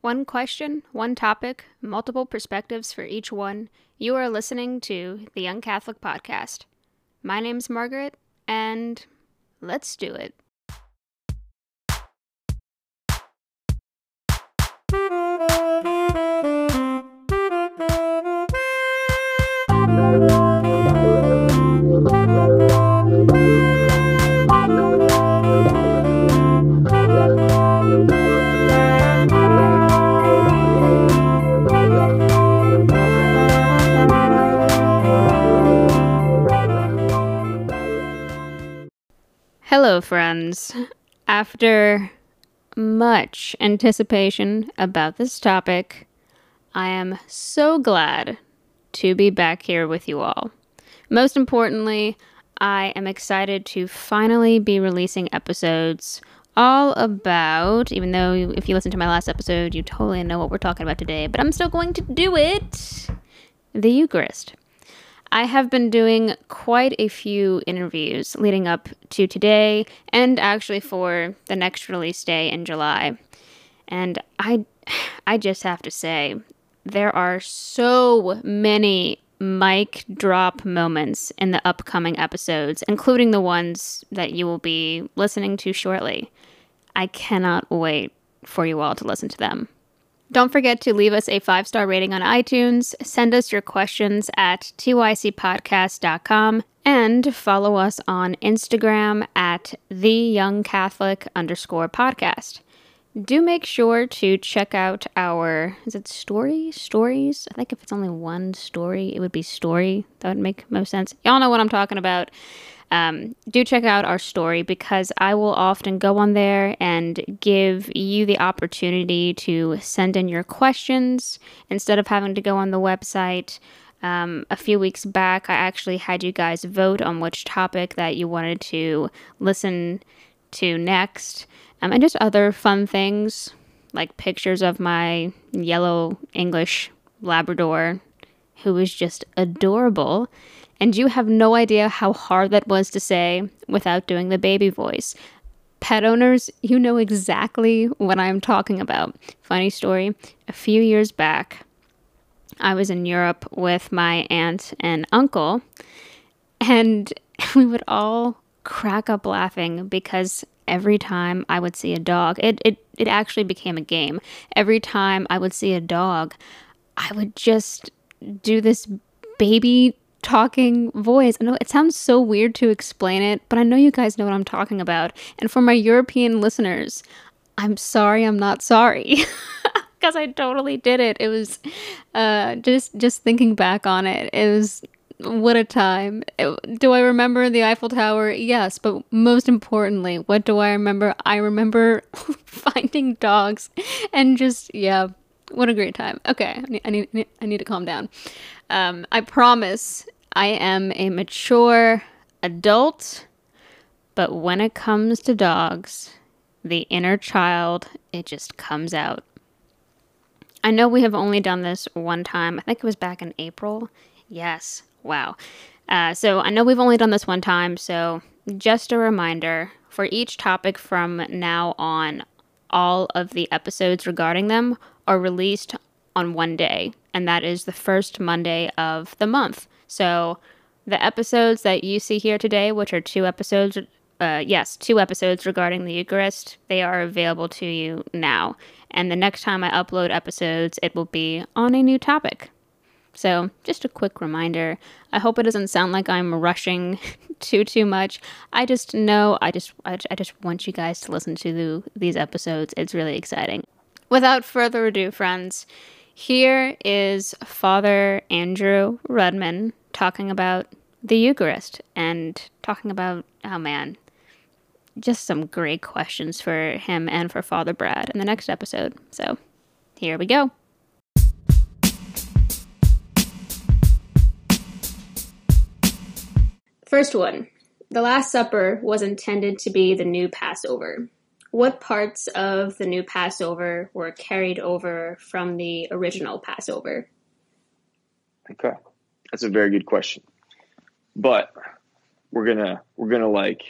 One question, one topic, multiple perspectives for each one. You are listening to the Young Catholic Podcast. My name's Margaret, and let's do it. Friends. After much anticipation about this topic, I am so glad to be back here with you all. Most importantly, I am excited to finally be releasing episodes all about, even though if you listen to my last episode, you totally know what we're talking about today, but I'm still going to do it the Eucharist. I have been doing quite a few interviews leading up to today and actually for the next release day in July. And I I just have to say there are so many mic drop moments in the upcoming episodes, including the ones that you will be listening to shortly. I cannot wait for you all to listen to them. Don't forget to leave us a five star rating on iTunes, send us your questions at tycpodcast.com, and follow us on Instagram at the Young Catholic underscore podcast. Do make sure to check out our is it story stories? I think if it's only one story, it would be story. That would make most sense. Y'all know what I'm talking about um, do check out our story because I will often go on there and give you the opportunity to send in your questions instead of having to go on the website. Um, a few weeks back, I actually had you guys vote on which topic that you wanted to listen to next, um, and just other fun things like pictures of my yellow English Labrador, who is just adorable and you have no idea how hard that was to say without doing the baby voice. Pet owners, you know exactly what I'm talking about. Funny story a few years back, I was in Europe with my aunt and uncle, and we would all crack up laughing because every time I would see a dog, it, it, it actually became a game. Every time I would see a dog, I would just do this baby talking voice. I know it sounds so weird to explain it, but I know you guys know what I'm talking about. And for my European listeners, I'm sorry I'm not sorry. Because I totally did it. It was uh, just just thinking back on it. It was what a time. Do I remember the Eiffel Tower? Yes, but most importantly, what do I remember? I remember finding dogs and just yeah, what a great time. Okay, I need I need, I need to calm down. Um, I promise I am a mature adult, but when it comes to dogs, the inner child, it just comes out. I know we have only done this one time. I think it was back in April. Yes. Wow. Uh, so I know we've only done this one time. So just a reminder for each topic from now on, all of the episodes regarding them are released on one day, and that is the first Monday of the month. So the episodes that you see here today, which are two episodes, uh, yes, two episodes regarding the Eucharist, they are available to you now. And the next time I upload episodes, it will be on a new topic. So, just a quick reminder. I hope it doesn't sound like I'm rushing too too much. I just know I just I, I just want you guys to listen to the, these episodes. It's really exciting. Without further ado, friends, here is Father Andrew Rudman talking about the Eucharist and talking about, oh man, just some great questions for him and for Father Brad in the next episode. So here we go. First one The Last Supper was intended to be the new Passover. What parts of the new Passover were carried over from the original Passover? Okay. That's a very good question. But we're gonna we're gonna like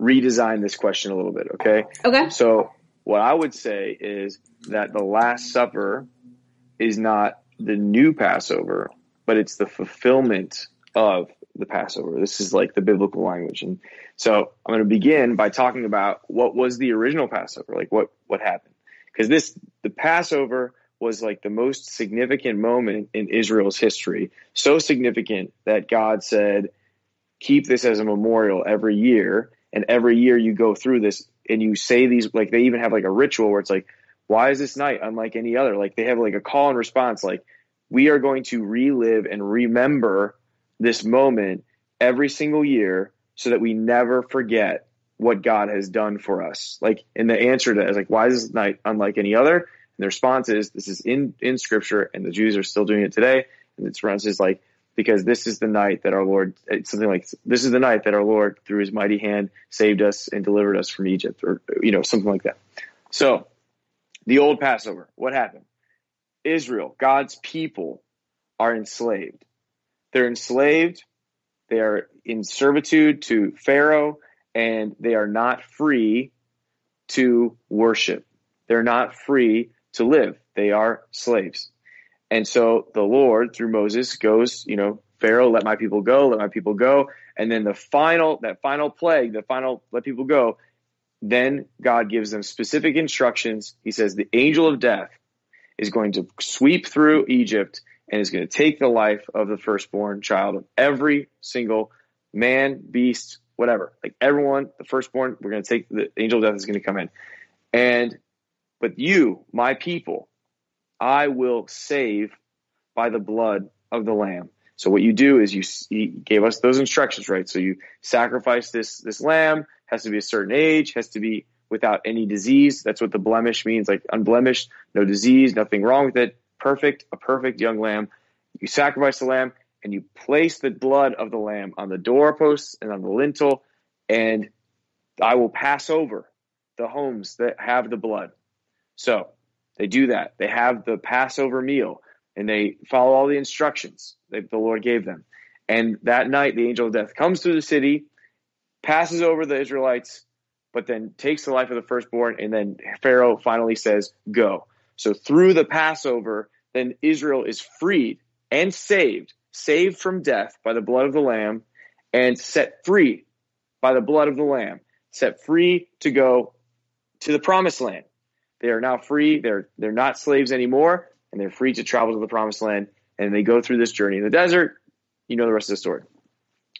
redesign this question a little bit, okay? Okay. So what I would say is that the Last Supper is not the new Passover, but it's the fulfillment of the Passover. This is like the biblical language. And so I'm going to begin by talking about what was the original Passover, like what, what happened. Because this, the Passover was like the most significant moment in Israel's history. So significant that God said, keep this as a memorial every year. And every year you go through this and you say these, like they even have like a ritual where it's like, why is this night unlike any other? Like they have like a call and response, like we are going to relive and remember this moment every single year so that we never forget what God has done for us. Like, and the answer to that is like, why is this night unlike any other? And the response is, this is in, in scripture and the Jews are still doing it today. And its response is like, because this is the night that our Lord, something like, this is the night that our Lord, through his mighty hand, saved us and delivered us from Egypt, or, you know, something like that. So, the old Passover, what happened? Israel, God's people, are enslaved. They're enslaved, they are in servitude to Pharaoh, and they are not free to worship. They're not free to live. They are slaves. And so the Lord, through Moses, goes, you know, Pharaoh, let my people go, let my people go. And then the final, that final plague, the final, let people go, then God gives them specific instructions. He says the angel of death is going to sweep through Egypt and is going to take the life of the firstborn child of every single man, beast, whatever. Like everyone, the firstborn, we're going to take the angel of death is going to come in. And, but you, my people, I will save by the blood of the lamb. So what you do is you he gave us those instructions, right? So you sacrifice this this lamb, has to be a certain age, has to be without any disease. That's what the blemish means, like unblemished, no disease, nothing wrong with it. Perfect, a perfect young lamb. You sacrifice the lamb and you place the blood of the lamb on the doorposts and on the lintel, and I will pass over the homes that have the blood. So they do that. They have the Passover meal and they follow all the instructions that the Lord gave them. And that night, the angel of death comes through the city, passes over the Israelites, but then takes the life of the firstborn. And then Pharaoh finally says, Go. So through the Passover, then Israel is freed and saved, saved from death by the blood of the Lamb, and set free by the blood of the Lamb, set free to go to the promised land. They are now free. They're they're not slaves anymore and they're free to travel to the promised land and they go through this journey in the desert. You know the rest of the story.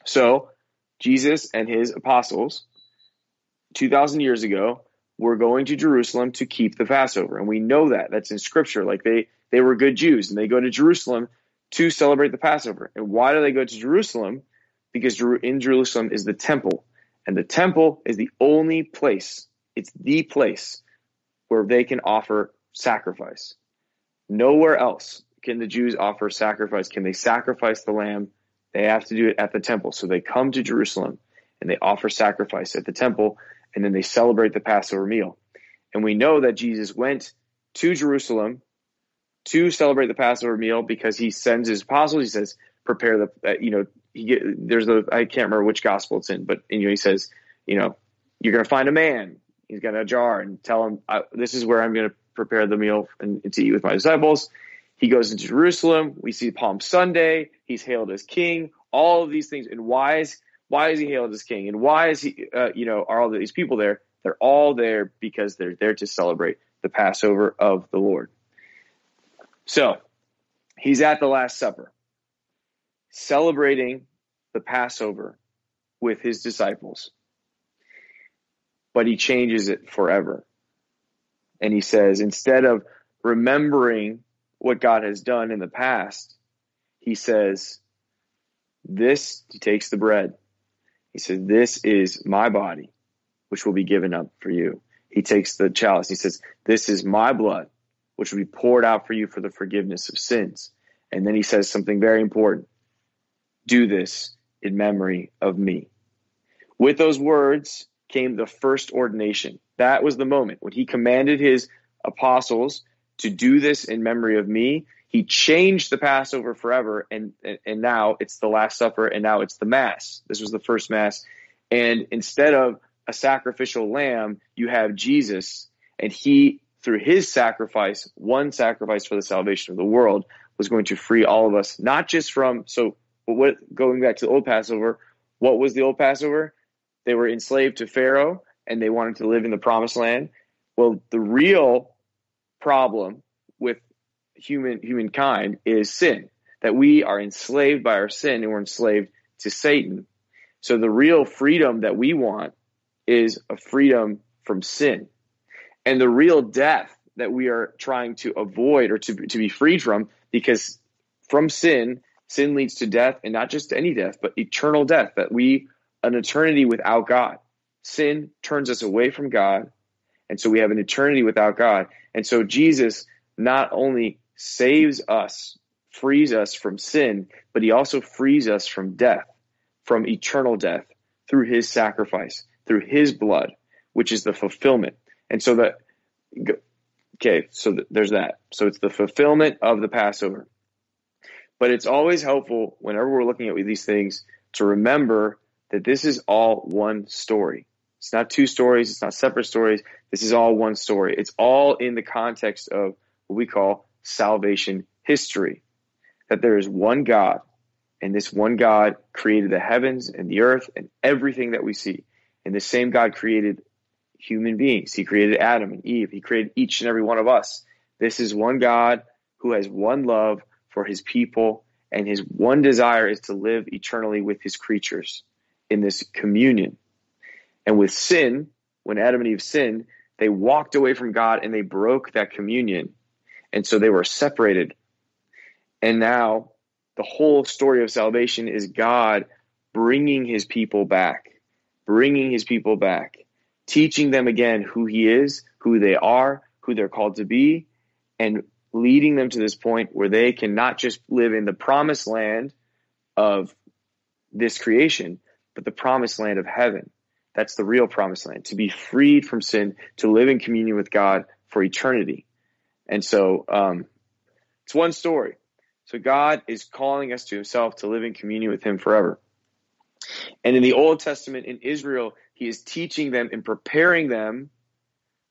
So, Jesus and his apostles 2000 years ago were going to Jerusalem to keep the Passover. And we know that. That's in scripture. Like they they were good Jews and they go to Jerusalem to celebrate the Passover. And why do they go to Jerusalem? Because in Jerusalem is the temple. And the temple is the only place, it's the place where they can offer sacrifice. Nowhere else can the Jews offer sacrifice. Can they sacrifice the lamb? They have to do it at the temple. So they come to Jerusalem and they offer sacrifice at the temple and then they celebrate the Passover meal. And we know that Jesus went to Jerusalem to celebrate the Passover meal because he sends his apostles. He says, prepare the, uh, you know, he there's the, I can't remember which gospel it's in, but you know, he says, you know, you're going to find a man. He's got a jar and tell him, this is where I'm going to prepare the meal and, and to eat with my disciples. He goes into Jerusalem. We see Palm Sunday. He's hailed as king. All of these things. And why is why is he hailed as king? And why is he? Uh, you know, are all these people there? They're all there because they're there to celebrate the Passover of the Lord. So he's at the Last Supper, celebrating the Passover with his disciples, but he changes it forever and he says, instead of remembering what God has done in the past, he says, this, he takes the bread. He says, this is my body, which will be given up for you. He takes the chalice. He says, this is my blood, which will be poured out for you for the forgiveness of sins. And then he says something very important. Do this in memory of me. With those words came the first ordination. That was the moment when he commanded his apostles to do this in memory of me. He changed the Passover forever, and, and now it's the Last Supper, and now it's the Mass. This was the first Mass. And instead of a sacrificial lamb, you have Jesus, And he, through his sacrifice, one sacrifice for the salvation of the world, was going to free all of us, not just from, so what, going back to the old Passover, what was the old Passover? They were enslaved to Pharaoh and they wanted to live in the promised land. Well, the real problem with human humankind is sin, that we are enslaved by our sin and we're enslaved to Satan. So the real freedom that we want is a freedom from sin. And the real death that we are trying to avoid or to, to be freed from, because from sin, sin leads to death, and not just any death, but eternal death, that we, an eternity without God. Sin turns us away from God, and so we have an eternity without God. And so Jesus not only saves us, frees us from sin, but he also frees us from death, from eternal death, through his sacrifice, through his blood, which is the fulfillment. And so that, okay, so there's that. So it's the fulfillment of the Passover. But it's always helpful whenever we're looking at these things to remember that this is all one story. It's not two stories. It's not separate stories. This is all one story. It's all in the context of what we call salvation history. That there is one God, and this one God created the heavens and the earth and everything that we see. And the same God created human beings. He created Adam and Eve. He created each and every one of us. This is one God who has one love for his people, and his one desire is to live eternally with his creatures in this communion. And with sin, when Adam and Eve sinned, they walked away from God and they broke that communion. And so they were separated. And now the whole story of salvation is God bringing his people back, bringing his people back, teaching them again who he is, who they are, who they're called to be, and leading them to this point where they can not just live in the promised land of this creation, but the promised land of heaven. That's the real promised land, to be freed from sin, to live in communion with God for eternity. And so um, it's one story. So God is calling us to himself to live in communion with him forever. And in the Old Testament in Israel, he is teaching them and preparing them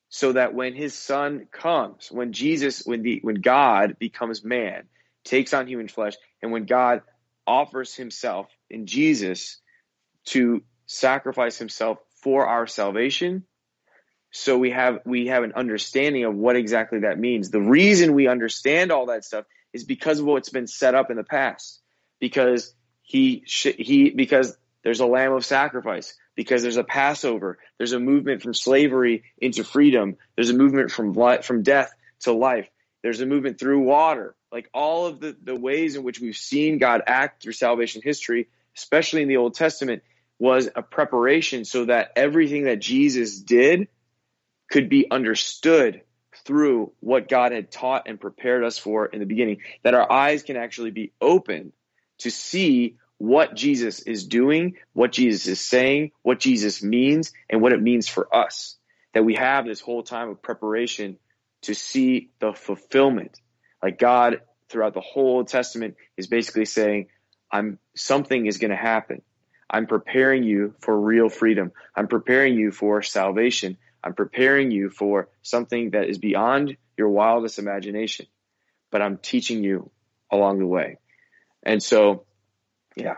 so that when his son comes, when Jesus, when the when God becomes man, takes on human flesh, and when God offers himself in Jesus to sacrifice himself for our salvation, so we have we have an understanding of what exactly that means. The reason we understand all that stuff is because of what's been set up in the past. Because he he because there's a lamb of sacrifice because there's a Passover. There's a movement from slavery into freedom. There's a movement from from death to life. There's a movement through water. Like all of the, the ways in which we've seen God act through salvation history, especially in the Old Testament, was a preparation so that everything that Jesus did could be understood through what God had taught and prepared us for in the beginning, that our eyes can actually be open to see what Jesus is doing, what Jesus is saying, what Jesus means, and what it means for us. That we have this whole time of preparation to see the fulfillment. Like God, throughout the whole Old Testament, is basically saying, I'm something is going to happen. I'm preparing you for real freedom. I'm preparing you for salvation. I'm preparing you for something that is beyond your wildest imagination. But I'm teaching you along the way. And so yeah.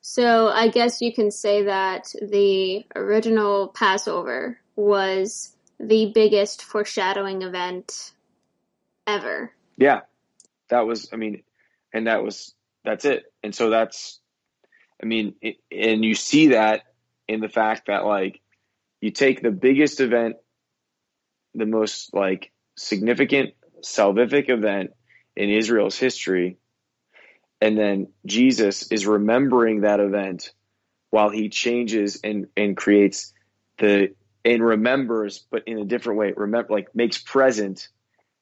So I guess you can say that the original Passover was the biggest foreshadowing event ever. Yeah. That was, I mean, and that was, that's it. And so that's, I mean, it, and you see that in the fact that, like, you take the biggest event, the most, like, significant salvific event in Israel's history, and then Jesus is remembering that event while he changes and and creates the and remembers, but in a different way. Remember, like makes present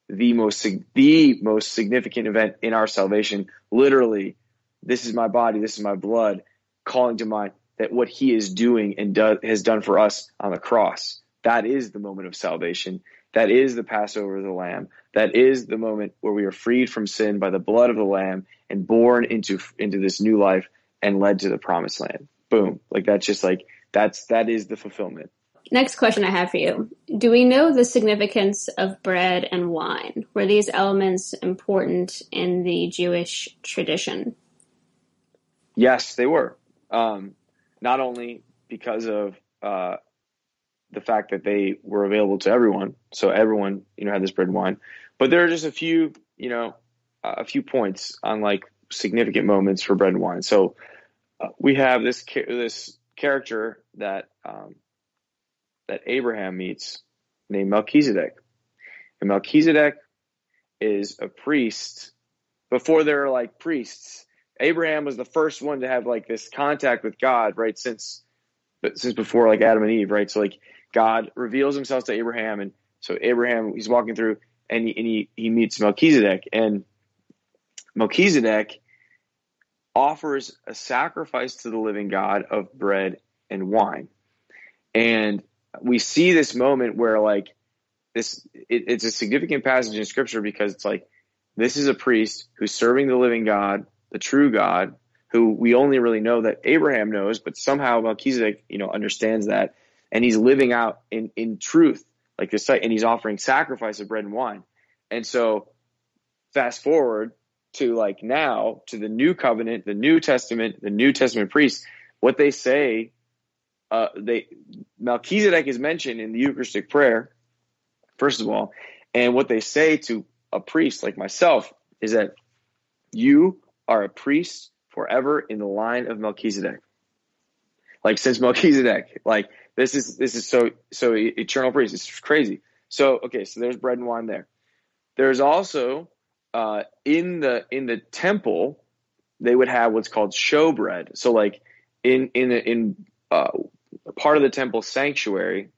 the most the most significant event in our salvation. Literally, this is my body, this is my blood, calling to mind that what He is doing and do, has done for us on the cross. That is the moment of salvation. That is the Passover of the Lamb. That is the moment where we are freed from sin by the blood of the Lamb and born into into this new life and led to the promised land. Boom. Like that's just like that's that is the fulfillment. next question I have for you. Do we know the significance of bread and wine? Were these elements important in the Jewish tradition? Yes, they were. Um, not only because of uh, the fact that they were available to everyone, so everyone, you know, had this bread and wine, but there are just a few, you know, a few points on like significant moments for bread and wine. So uh, we have this this character that um, that Abraham meets named Melchizedek, and Melchizedek is a priest. Before there are like priests, Abraham was the first one to have like this contact with God, right? Since since before like Adam and Eve, right? So like God reveals himself to Abraham, and so Abraham he's walking through, and he and he, he meets Melchizedek, and Melchizedek offers a sacrifice to the living God of bread and wine. And we see this moment where like this it, it's a significant passage in scripture because it's like this is a priest who's serving the living God, the true God, who we only really know that Abraham knows, but somehow Melchizedek, you know, understands that and he's living out in in truth like this and he's offering sacrifice of bread and wine. And so fast forward to like now to the new covenant, the New Testament, the New Testament priests, what they say, uh, they Melchizedek is mentioned in the Eucharistic prayer, first of all, and what they say to a priest like myself is that you are a priest forever in the line of Melchizedek. Like since Melchizedek, like this is this is so so eternal priest. It's crazy. So okay, so there's bread and wine there. There's also uh, in the in the temple they would have what's called showbread. So like in in in uh, part of the temple sanctuary,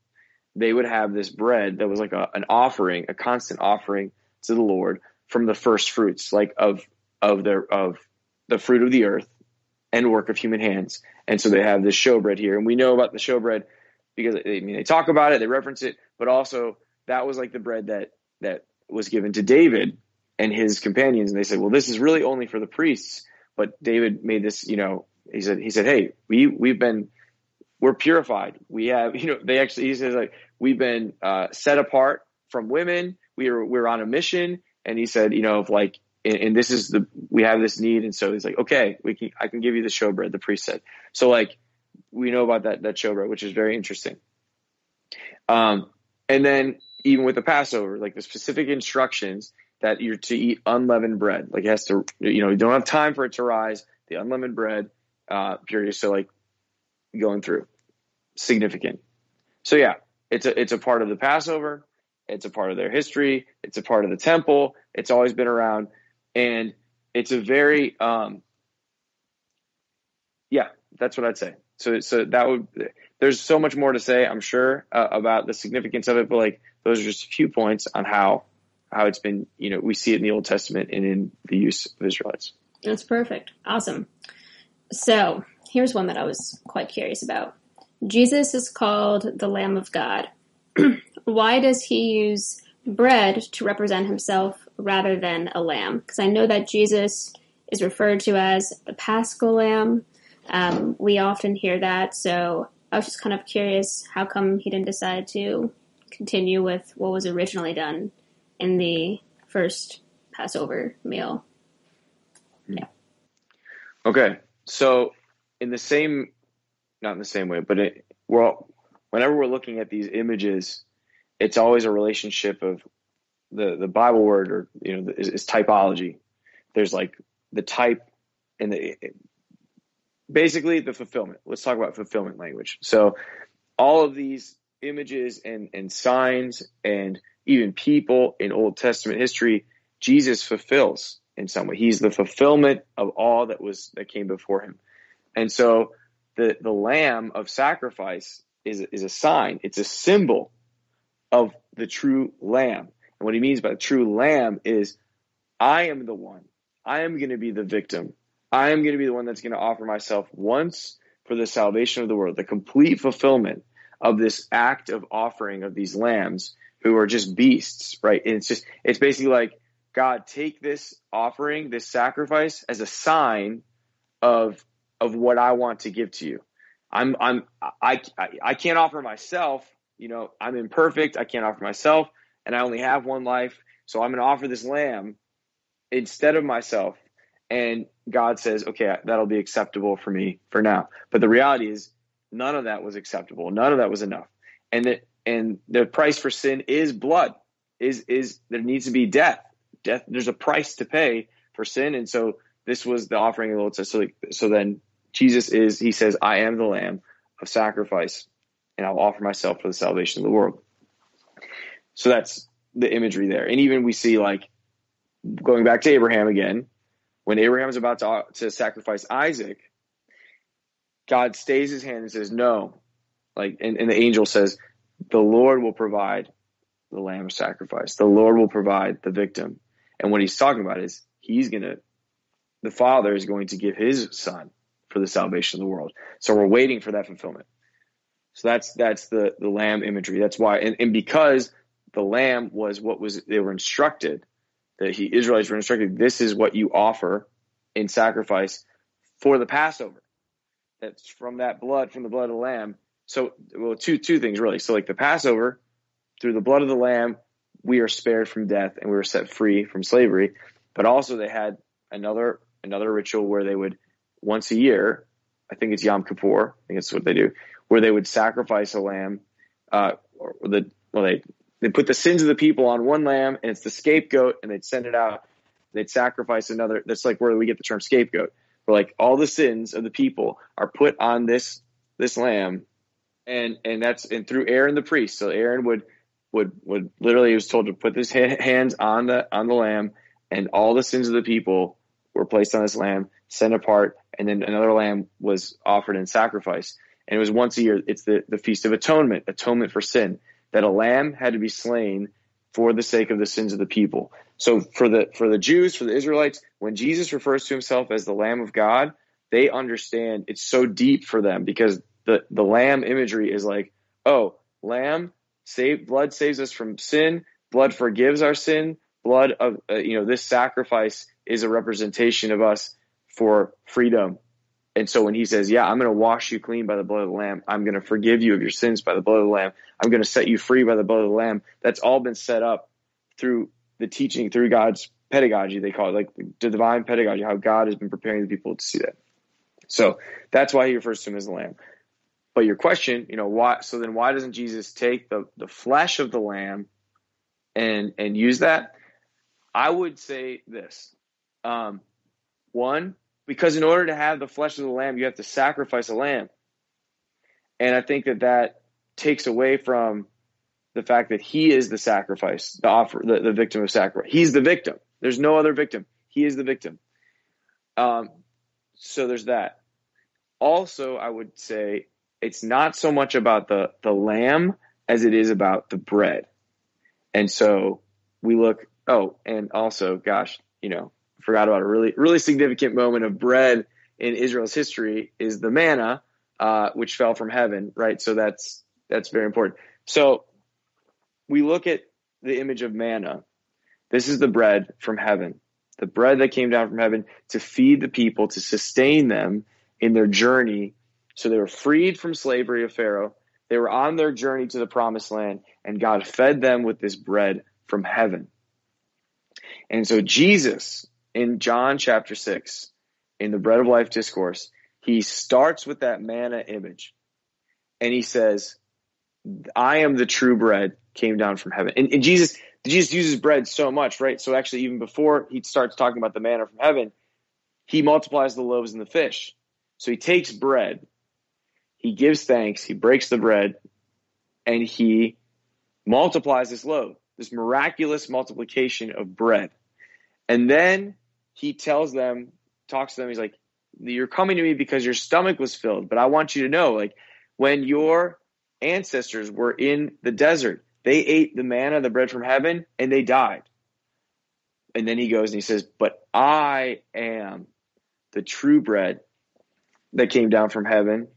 they would have this bread that was like a, an offering, a constant offering to the Lord from the first fruits, like of of the of the fruit of the earth and work of human hands. And so they have this showbread here, and we know about the showbread because I mean they talk about it, they reference it, but also that was like the bread that that was given to David and his companions, and they said, "Well, this is really only for the priests." But David made this, you know, he said, he said, "Hey, we we've been we're purified. We have, you know, they actually he says like we've been uh, set apart from women. We are we're on a mission." And he said, you know, if like and, and, this is the we have this need, and so he's like, okay, we can I can give you the showbread. The priest said, so like we know about that that showbread, which is very interesting. Um, and then even with the Passover, like the specific instructions that you're to eat unleavened bread. Like it has to, you know, you don't have time for it to rise. The unleavened bread uh, period. So like going through significant. So yeah, it's a it's a part of the Passover. It's a part of their history. It's a part of the temple. It's always been around, and it's a very um, yeah. That's what I'd say. So so that would there's so much more to say. I'm sure uh, about the significance of it, but like those are just a few points on how how it's been, you know, we see it in the Old Testament and in the use of Israelites. That's perfect. Awesome. So here's one that I was quite curious about. Jesus is called the Lamb of God. Why does he use bread to represent himself rather than a lamb? Because I know that Jesus is referred to as the Paschal Lamb. Um, we often hear that, so I was just kind of curious how come he didn't decide to continue with what was originally done in the first Passover meal. Yeah. Okay, so in the same, not in the same way, but it, well, whenever we're looking at these images, it's always a relationship of the the Bible word or you know is, is typology. There's like the type and the basically the fulfillment. Let's talk about fulfillment language. So all of these images and and signs and even people in Old Testament history, Jesus fulfills in some way. He's the fulfillment of all that was that came before him. And so the the lamb of sacrifice is is a sign. It's a symbol of the true lamb. And what he means by true lamb is I am the one. I am going to be the victim. I am going to be the one that's going to offer myself once for the salvation of the world, the complete fulfillment of this act of offering of these lambs who are just beasts, right? And it's just, it's basically like, God, take this offering, this sacrifice as a sign of, of what I want to give to you. I'm, I'm, I, I, I can't offer myself you know, I'm imperfect. I can't offer myself, and I only have one life. So I'm going to offer this lamb instead of myself. And God says, okay, that'll be acceptable for me for now. But the reality is, none of that was acceptable. None of that was enough. And that and the price for sin is blood. Is is there needs to be death. Death. There's a price to pay for sin, and so this was the offering of the Lord. So, so, so then Jesus is. He says, "I am the Lamb of sacrifice, and I'll offer myself for the salvation of the world." So that's the imagery there, and even we see like going back to Abraham again, when Abraham is about to to sacrifice Isaac, God stays his hand and says, "No," like, and, and the angel says, "The Lord will provide the lamb of sacrifice. The Lord will provide the victim." And what he's talking about is he's to, the Father is going to give his Son for the salvation of the world. So we're waiting for that fulfillment. So that's that's the the lamb imagery. That's why, and, and because the lamb was what was they were instructed that he Israelites were instructed. This is what you offer in sacrifice for the Passover. That's from that blood, from the blood of the lamb. So, well, two two things really. So, like the Passover, through the blood of the lamb, we are spared from death and we were set free from slavery. But also, they had another another ritual where they would once a year, I think it's Yom Kippur, I think that's what they do, where they would sacrifice a lamb. Uh, or the well, they they put the sins of the people on one lamb, and it's the scapegoat, and they'd send it out. They'd sacrifice another. That's like where we get the term scapegoat. Where like all the sins of the people are put on this this lamb, and and that's and through Aaron the priest. So Aaron would would would literally he was told to put his hands on the on the lamb, and all the sins of the people were placed on this lamb, sent apart, and then another lamb was offered in sacrifice. And it was once a year. It's the the feast of atonement, atonement for sin that a lamb had to be slain for the sake of the sins of the people. So for the for the Jews, for the Israelites, when Jesus refers to himself as the Lamb of God, they understand it's so deep for them because the the lamb imagery is like, oh, lamb save blood saves us from sin, blood forgives our sin, blood of uh, you know this sacrifice is a representation of us for freedom and so when he says, Yeah, I'm going to wash you clean by the blood of the Lamb, I'm going to forgive you of your sins by the blood of the Lamb, I'm going to set you free by the blood of the Lamb, that's all been set up through the teaching, through God's pedagogy, they call it, like the divine pedagogy, how God has been preparing the people to see that. So that's why he refers to him as the Lamb. But your question, you know, why? So then, why doesn't Jesus take the the flesh of the lamb and and use that? I would say this: um, one, because in order to have the flesh of the lamb, you have to sacrifice a lamb. And I think that that takes away from the fact that he is the sacrifice, the offer, the, the victim of sacrifice. He's the victim. There's no other victim. He is the victim. Um, so there's that. Also, I would say it's not so much about the the lamb as it is about the bread. And so we look. Oh, and also, gosh, you know, forgot about a really really significant moment of bread in Israel's history is the manna, uh, which fell from heaven, right? So that's that's very important. So we look at the image of manna. This is the bread from heaven, the bread that came down from heaven to feed the people, to sustain them in their journey. So they were freed from slavery of Pharaoh. They were on their journey to the promised land, and God fed them with this bread from heaven. And so Jesus in John chapter 6, in the bread of life discourse, he starts with that manna image and he says, I am the true bread came down from heaven. And, and Jesus, Jesus uses bread so much, right? So actually, even before he starts talking about the manna from heaven, he multiplies the loaves and the fish. So he takes bread, he gives thanks, he breaks the bread, and he multiplies this loaf, this miraculous multiplication of bread. And then he tells them, talks to them, he's like, You're coming to me because your stomach was filled. But I want you to know, like, when your ancestors were in the desert, they ate the manna, the bread from heaven, and they died. And then he goes and he says, But I am the true bread that came down from heaven.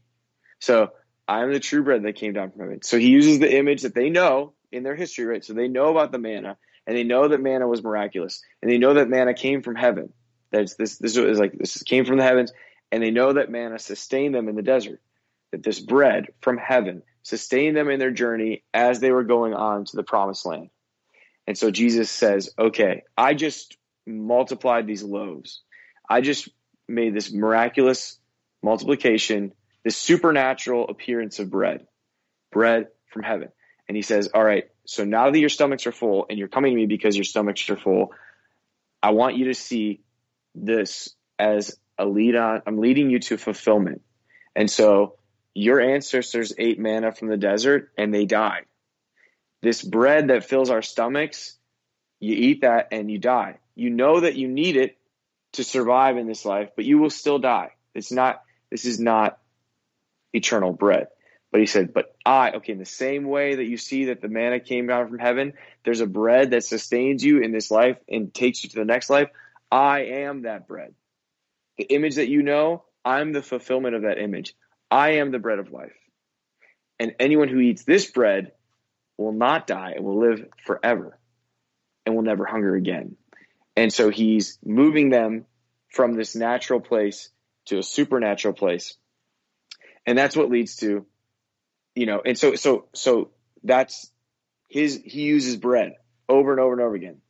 So I am the true bread that came down from heaven. So he uses the image that they know in their history, right? So they know about the manna and they know that manna was miraculous, and they know that manna came from heaven. That's this this is like this came from the heavens, and they know that manna sustained them in the desert. that this bread from heaven sustained them in their journey as they were going on to the promised land. And so Jesus says, okay, I just multiplied these loaves. I just made this miraculous multiplication, this supernatural appearance of bread, bread from heaven. And he says, all right, so now that your stomachs are full and you're coming to me because your stomachs are full, I want you to see this as a lead on. I'm leading you to fulfillment. And so your ancestors ate manna from the desert and they died. This bread that fills our stomachs, you eat that and you die. You know that you need it to survive in this life, but you will still die. It's not, this is not eternal bread. But he said, But I, okay, in the same way that you see that the manna came down from heaven, there's a bread that sustains you in this life and takes you to the next life. I am that bread. The image that you know, I'm the fulfillment of that image. I am the bread of life. And anyone who eats this bread will not die and will live forever and will never hunger again. And so he's moving them from this natural place to a supernatural place. And that's what leads to you know, and so so so that's his he uses bread over and over and over again.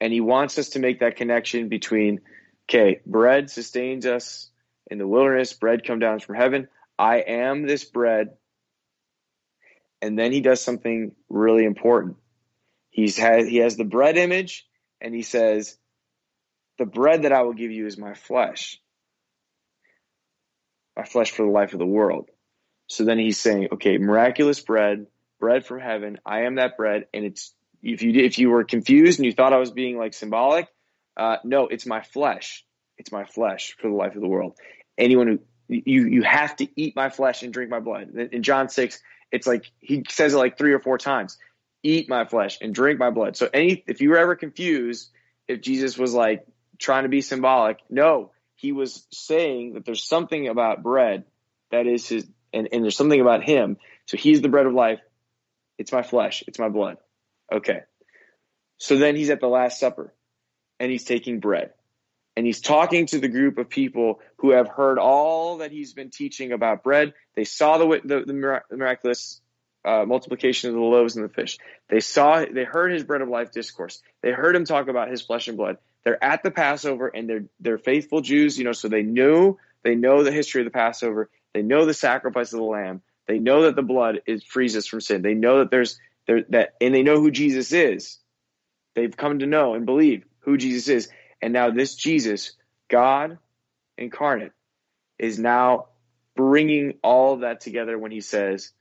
And he wants us to make that connection between okay, bread sustains us in the wilderness, bread come down from heaven. I am this bread. And then he does something really important. He's had he has the bread image and he says, The bread that I will give you is my flesh. My flesh for the life of the world. So then he's saying, okay, miraculous bread, bread from heaven. I am that bread. And it's, if you, if you were confused and you thought I was being like symbolic, uh, no, it's my flesh. It's my flesh for the life of the world. Anyone who, you, you have to eat my flesh and drink my blood. In John 6, it's like, he says it like three or four times eat my flesh and drink my blood. So any, if you were ever confused, if Jesus was like trying to be symbolic, no, he was saying that there's something about bread that is his and, and there's something about him. So he's the bread of life. It's my flesh. It's my blood. Okay. So then he's at the Last Supper and he's taking bread and he's talking to the group of people who have heard all that he's been teaching about bread. They saw the, the, the miraculous uh, multiplication of the loaves and the fish. They saw, they heard his bread of life discourse. They heard him talk about his flesh and blood. They're at the Passover and they're, they're faithful Jews, you know, so they knew, they know the history of the Passover they know the sacrifice of the lamb. They know that the blood is frees us from sin. They know that there's there that and they know who Jesus is. They've come to know and believe who Jesus is. And now this Jesus, God incarnate, is now bringing all of that together when he says,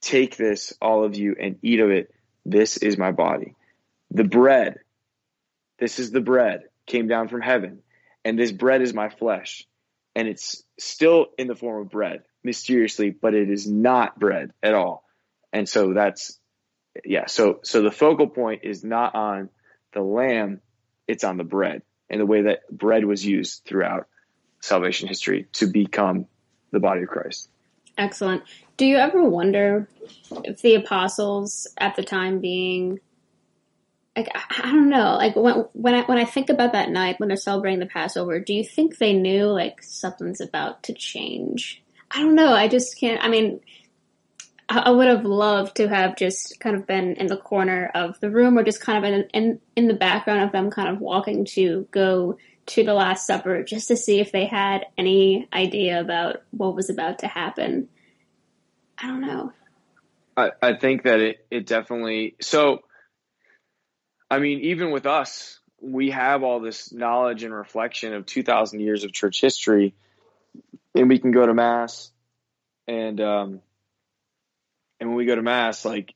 Take this, all of you, and eat of it. This is my body. The bread, this is the bread, came down from heaven. And this bread is my flesh and it's still in the form of bread mysteriously, but it is not bread at all. And so that's yeah, so so the focal point is not on the lamb, it's on the bread and the way that bread was used throughout salvation history to become the body of Christ. Excellent. Do you ever wonder if the apostles at the time being like I don't know, like when when I when I think about that night when they're celebrating the Passover, do you think they knew like something's about to change? I don't know. I just can't. I mean, I, I would have loved to have just kind of been in the corner of the room, or just kind of in in in the background of them, kind of walking to go to the Last Supper, just to see if they had any idea about what was about to happen. I don't know. I, I think that it, it definitely so I mean, even with us, we have all this knowledge and reflection of 2,000 years of church history, and we can go to mass, and um, and when we go to mass, like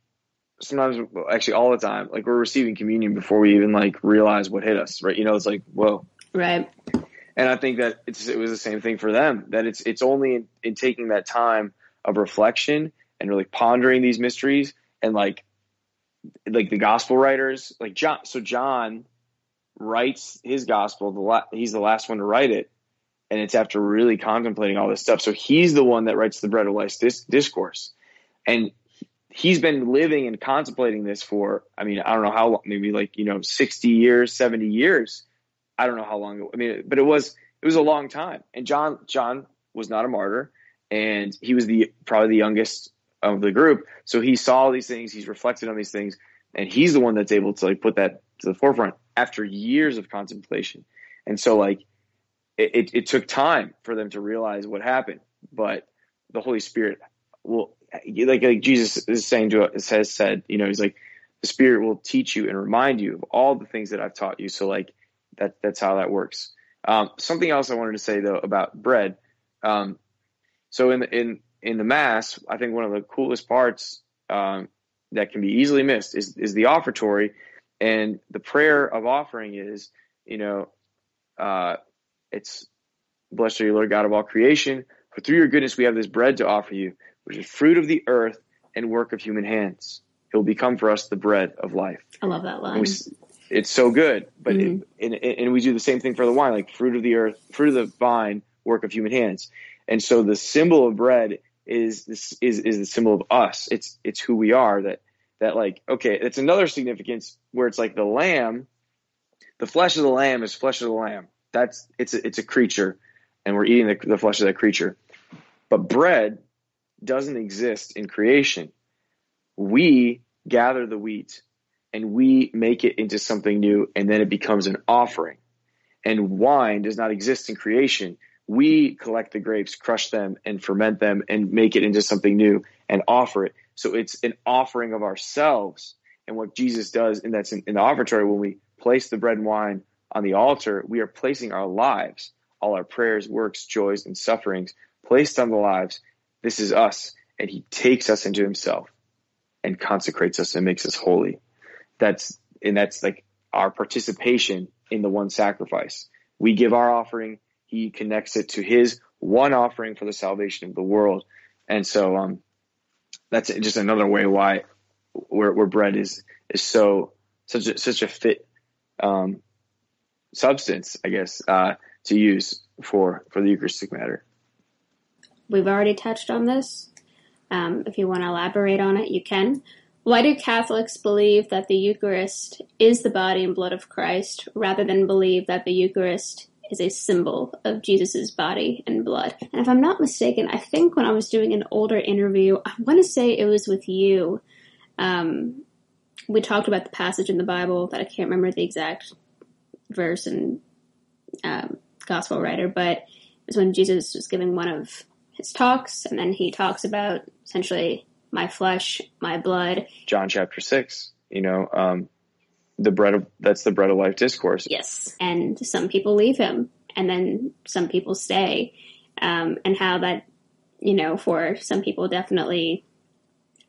sometimes, actually all the time, like we're receiving communion before we even like realize what hit us, right? You know, it's like whoa, right. And I think that it's it was the same thing for them. That it's it's only in, in taking that time of reflection and really pondering these mysteries and like like the gospel writers, like John. So John writes his gospel. The la- he's the last one to write it, and it's after really contemplating all this stuff. So he's the one that writes the bread of life dis- discourse, and he's been living and contemplating this for. I mean, I don't know how long. Maybe like you know, sixty years, seventy years. I don't know how long. I mean, but it was it was a long time. And John John was not a martyr, and he was the probably the youngest of the group. So he saw these things, he's reflected on these things, and he's the one that's able to like put that to the forefront after years of contemplation. And so like it, it, it took time for them to realize what happened, but the Holy Spirit will like, like Jesus is saying to us has said, you know, he's like the Spirit will teach you and remind you of all the things that I've taught you. So like that that's how that works. Um, something else I wanted to say though about bread. Um, so in in in the mass, I think one of the coolest parts um, that can be easily missed is is the offertory, and the prayer of offering is, you know, uh, it's blessed are you, Lord God of all creation, for through your goodness we have this bread to offer you, which is fruit of the earth and work of human hands. It will become for us the bread of life. I love that line. We, it's so good, but mm-hmm. it, and, and we do the same thing for the wine, like fruit of the earth, fruit of the vine, work of human hands. And so the symbol of bread is this is is the symbol of us. It's it's who we are. That that like okay, it's another significance where it's like the lamb, the flesh of the lamb is flesh of the lamb. That's it's a, it's a creature, and we're eating the, the flesh of that creature. But bread doesn't exist in creation. We gather the wheat and we make it into something new, and then it becomes an offering. And wine does not exist in creation we collect the grapes, crush them, and ferment them and make it into something new and offer it. So it's an offering of ourselves. And what Jesus does, and that's in, in the offertory, when we place the bread and wine on the altar, we are placing our lives, all our prayers, works, joys, and sufferings placed on the lives. This is us. And he takes us into himself and consecrates us and makes us holy. That's, and that's like our participation in the one sacrifice. We give our offering he connects it to his one offering for the salvation of the world. And so um, that's just another way why where, where bread is is so such a, such a fit um, substance, I guess, uh, to use for for the Eucharistic matter. We've already touched on this. Um, if you want to elaborate on it, you can. Why do Catholics believe that the Eucharist is the body and blood of Christ rather than believe that the Eucharist is a symbol of Jesus's body and blood. And if I'm not mistaken, I think when I was doing an older interview, I want to say it was with you. Um, we talked about the passage in the Bible that I can't remember the exact verse and um, gospel writer, but it was when Jesus was giving one of his talks, and then he talks about essentially my flesh, my blood. John chapter six. You know, um, the bread of that's the bread of life discourse. Yes, and some people leave him, and then some people stay, um, and how that you know for some people definitely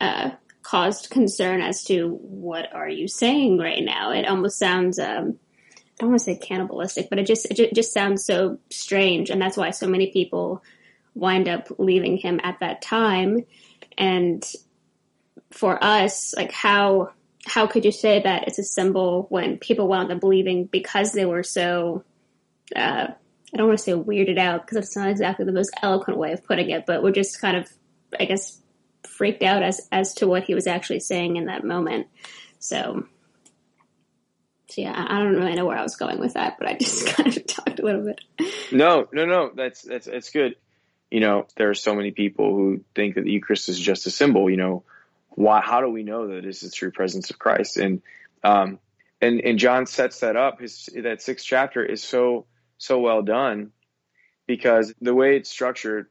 uh, caused concern as to what are you saying right now. It almost sounds. Um, I don't want to say cannibalistic, but it just it just sounds so strange, and that's why so many people wind up leaving him at that time. And for us, like how how could you say that it's a symbol when people wound up believing because they were so uh, I don't want to say weirded out because that's not exactly the most eloquent way of putting it, but we're just kind of I guess freaked out as as to what he was actually saying in that moment. So so yeah, I don't really know where I was going with that, but I just kind of talked a little bit. No, no, no, that's that's that's good. You know, there are so many people who think that the Eucharist is just a symbol. You know, why how do we know that is the true presence of Christ? And um, and and John sets that up. His that sixth chapter is so so well done because the way it's structured,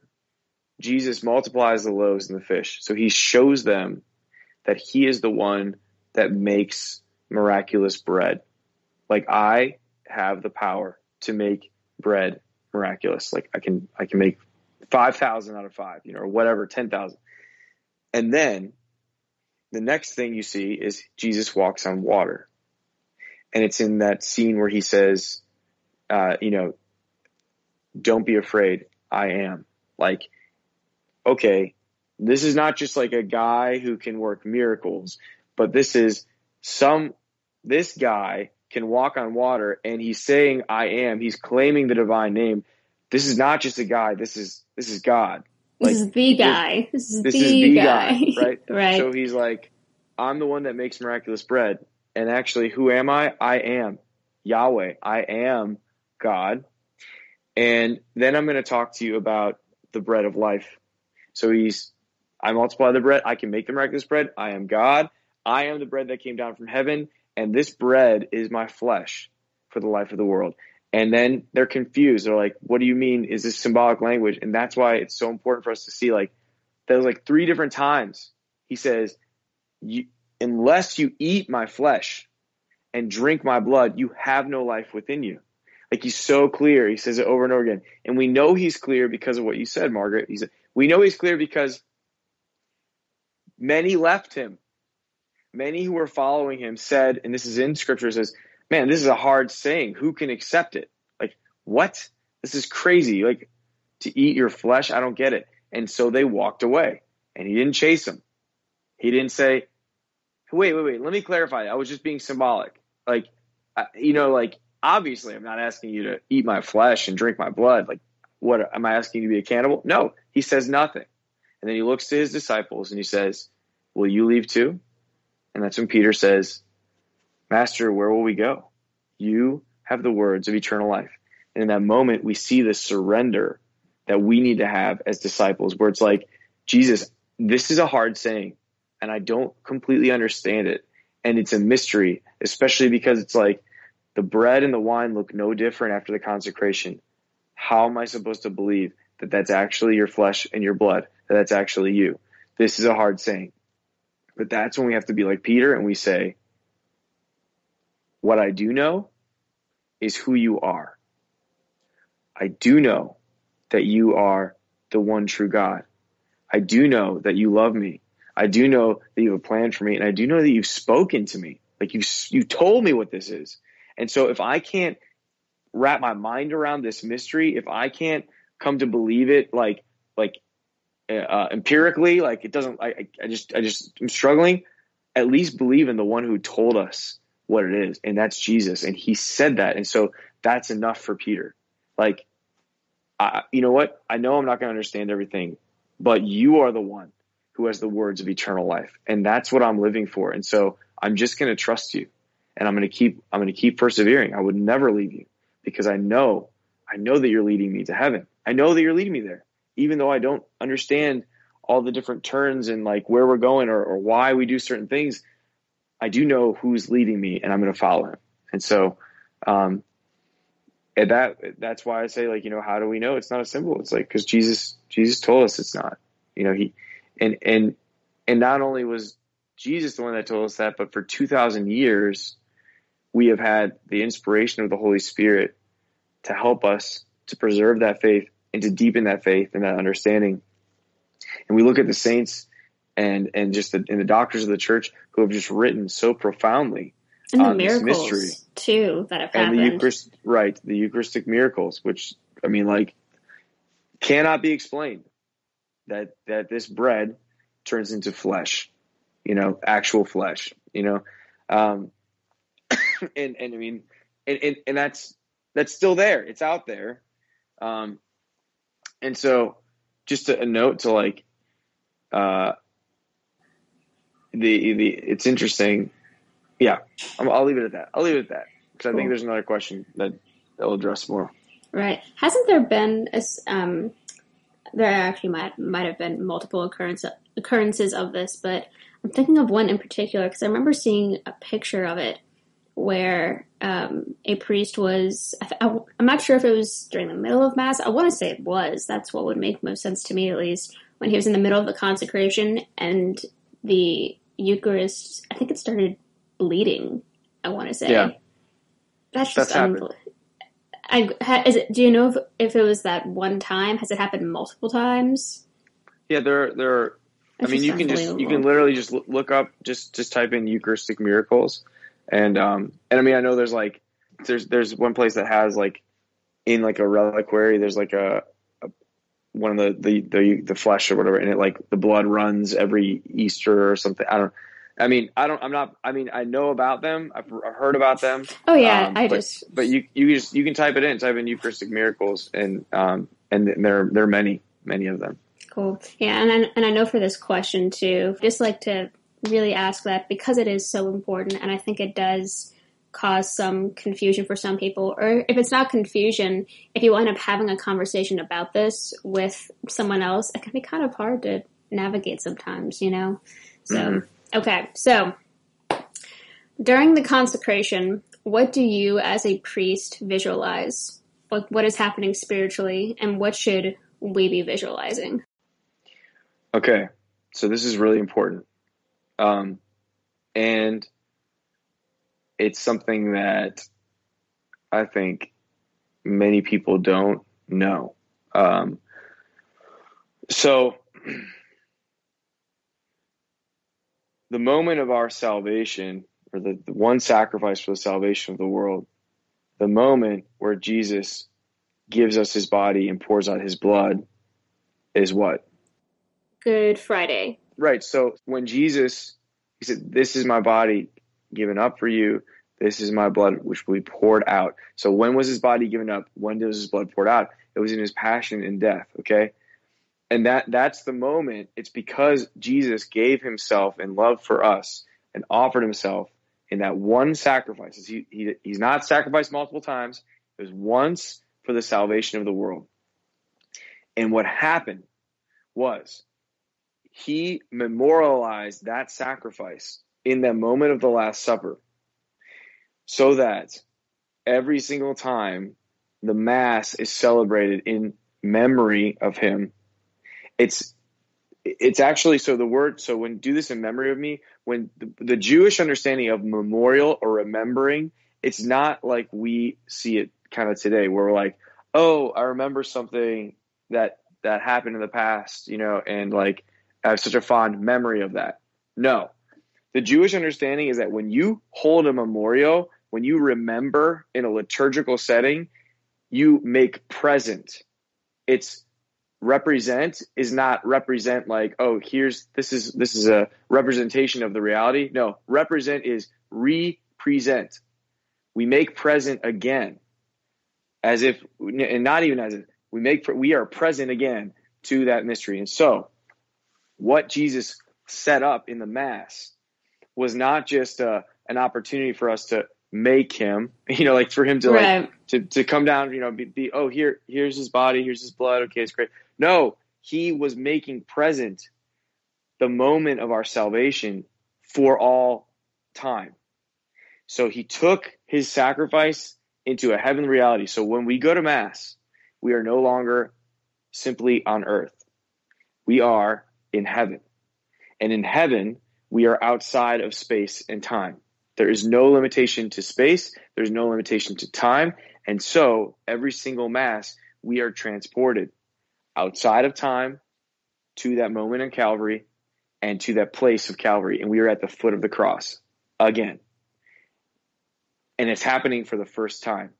Jesus multiplies the loaves and the fish. So he shows them that he is the one that makes miraculous bread. Like I have the power to make bread miraculous. Like I can I can make five thousand out of five, you know, or whatever, ten thousand. And then the next thing you see is Jesus walks on water. And it's in that scene where he says, uh, you know, don't be afraid. I am. Like, okay, this is not just like a guy who can work miracles, but this is some, this guy can walk on water and he's saying, I am. He's claiming the divine name. This is not just a guy. This is, this is God. Like, this is the guy. This is this the, is the guy. guy. right? right. So he's like, I'm the one that makes miraculous bread. And actually, who am I? I am Yahweh. I am God. And then I'm going to talk to you about the bread of life. So he's, I multiply the bread. I can make the miraculous bread. I am God. I am the bread that came down from heaven. And this bread is my flesh for the life of the world. And then they're confused. They're like, what do you mean? Is this symbolic language? And that's why it's so important for us to see like, there's like three different times he says, unless you eat my flesh and drink my blood, you have no life within you. Like he's so clear. He says it over and over again. And we know he's clear because of what you said, Margaret. He said, we know he's clear because many left him. Many who were following him said, and this is in scripture, says, man, this is a hard saying. Who can accept it? Like, what? This is crazy. Like, to eat your flesh, I don't get it. And so they walked away and he didn't chase them. He didn't say, wait, wait, wait, let me clarify. I was just being symbolic. Like, you know, like, obviously, I'm not asking you to eat my flesh and drink my blood. Like, what am I asking you to be a cannibal? No, he says nothing. And then he looks to his disciples and he says, Will you leave too? And that's when Peter says, Master, where will we go? You have the words of eternal life. And in that moment, we see the surrender that we need to have as disciples, where it's like, Jesus, this is a hard saying, and I don't completely understand it. And it's a mystery, especially because it's like the bread and the wine look no different after the consecration. How am I supposed to believe that that's actually your flesh and your blood, that that's actually you? This is a hard saying. But that's when we have to be like Peter and we say, What I do know is who you are. I do know that you are the one true God. I do know that you love me. I do know that you have a plan for me, and I do know that you've spoken to me. Like you, you told me what this is. And so if I can't wrap my mind around this mystery, if I can't come to believe it, like like uh, empirically, like it doesn't. I, I just I just I'm struggling. At least believe in the one who told us what it is, and that's Jesus. And He said that, and so that's enough for Peter. Like, I, you know what? I know I'm not going to understand everything, but you are the one who has the words of eternal life, and that's what I'm living for. And so I'm just going to trust you, and I'm going to keep I'm going to keep persevering. I would never leave you because I know I know that you're leading me to heaven. I know that you're leading me there, even though I don't understand all the different turns and like where we're going or, or why we do certain things. I do know who's leading me, and I'm going to follow him. And so, um, and that that's why I say like you know how do we know it's not a symbol? It's like because Jesus Jesus told us it's not. You know he and and and not only was Jesus the one that told us that, but for two thousand years we have had the inspiration of the Holy Spirit to help us to preserve that faith and to deepen that faith and that understanding. And we look at the saints and and just the, and the doctors of the church who have just written so profoundly and the miracles mystery. too that have and happened. the Eucharist, right? The Eucharistic miracles, which I mean, like, cannot be explained. That that this bread turns into flesh, you know, actual flesh, you know, um, and and I mean, and, and and that's that's still there. It's out there, um, and so just a, a note to like, uh, the the it's interesting yeah, i will leave it at that. I'll leave it at that because cool. I think there's another question that will address more. Right? Hasn't there been a, um, there actually might might have been multiple occurrence, occurrences of this, but I'm thinking of one in particular because I remember seeing a picture of it where um, a priest was. I, am not sure if it was during the middle of mass. I want to say it was. That's what would make most sense to me, at least, when he was in the middle of the consecration and the Eucharist. I think it started bleeding. I want to say. Yeah. That's just unbelievable. I, is it, do you know if, if it was that one time? Has it happened multiple times? Yeah, there, there. Are, I mean, you can just you can literally just look up just just type in Eucharistic miracles, and um and I mean I know there's like there's there's one place that has like in like a reliquary there's like a one of the, the the the flesh or whatever and it like the blood runs every Easter or something. I don't I mean, I don't. I'm not. I mean, I know about them. I've, heard about them. Oh yeah, um, I but, just. But you you just you can type it in. Type in Eucharistic miracles, and um and there there are many many of them. Cool. Yeah, and I, and I know for this question too, just like to really ask that because it is so important, and I think it does cause some confusion for some people, or if it's not confusion, if you end up having a conversation about this with someone else, it can be kind of hard to navigate sometimes, you know? So, mm-hmm. okay, so during the consecration, what do you as a priest visualize? What, what is happening spiritually, and what should we be visualizing? Okay, so this is really important. Um, and it's something that I think many people don't know. Um, so, the moment of our salvation, or the, the one sacrifice for the salvation of the world, the moment where Jesus gives us his body and pours out his blood, is what? Good Friday. Right. So, when Jesus, he said, This is my body given up for you. This is my blood, which will be poured out. So when was his body given up? When was his blood poured out? It was in his passion and death. Okay. And that, that's the moment. It's because Jesus gave himself in love for us and offered himself in that one sacrifice. He, he, he's not sacrificed multiple times. It was once for the salvation of the world. And what happened was he memorialized that sacrifice in that moment of the Last Supper so that every single time the Mass is celebrated in memory of him, it's it's actually so the word so when do this in memory of me when the, the, jewish understanding of memorial or remembering it's not like we see it kind of today where we're like oh i remember something that that happened in the past you know and like i have such a fond memory of that. No the Jewish understanding is that when you hold a memorial, when you remember in a liturgical setting, you make present. It's represent is not represent like, oh, here's this is this is a representation of the reality. No, represent is represent. We make present again. As if and not even as if we make we are present again to that mystery. And so what Jesus set up in the mass was not just a, uh, an opportunity for us to make him, you know, like for him to right. like to, to come down, you know, be, be, oh here here's his body, here's his blood, okay, it's great. No, he was making present the moment of our salvation for all time. So he took his sacrifice into a heavenly reality. So when we go to mass, we are no longer simply on earth. We are in heaven. And in heaven, we are outside of space and time. There is no limitation to space, there's no limitation to time. And so every single Mass, we are transported outside of time to that moment in Calvary and to that place of Calvary. And we are at the foot of the cross again. And it's happening for the first time.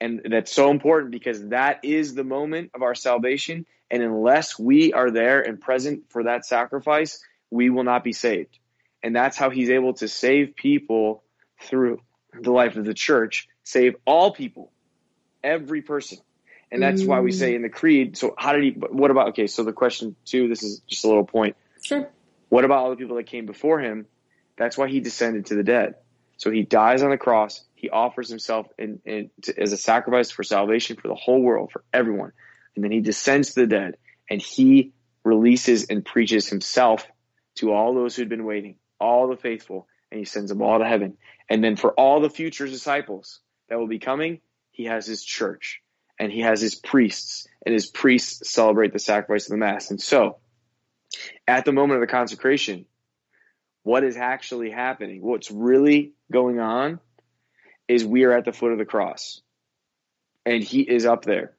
And that's so important because that is the moment of our salvation. And unless we are there and present for that sacrifice, we will not be saved. And that's how he's able to save people through the life of the church, save all people, every person. And that's mm. why we say in the creed, so how did he, what about, okay, so the question two, this is just a little point. Sure. What about all the people that came before him? That's why he descended to the dead. So he dies on the cross. He offers himself in, in to, as a sacrifice for salvation for the whole world, for everyone. And then he descends to the dead and he releases and preaches himself to all those who'd been waiting, all the faithful, and he sends them all to heaven. And then for all the future disciples that will be coming, he has his church and he has his priests, and his priests celebrate the sacrifice of the Mass. And so, at the moment of the consecration, what is actually happening, what's really going on, is we are at the foot of the cross. And he is up there.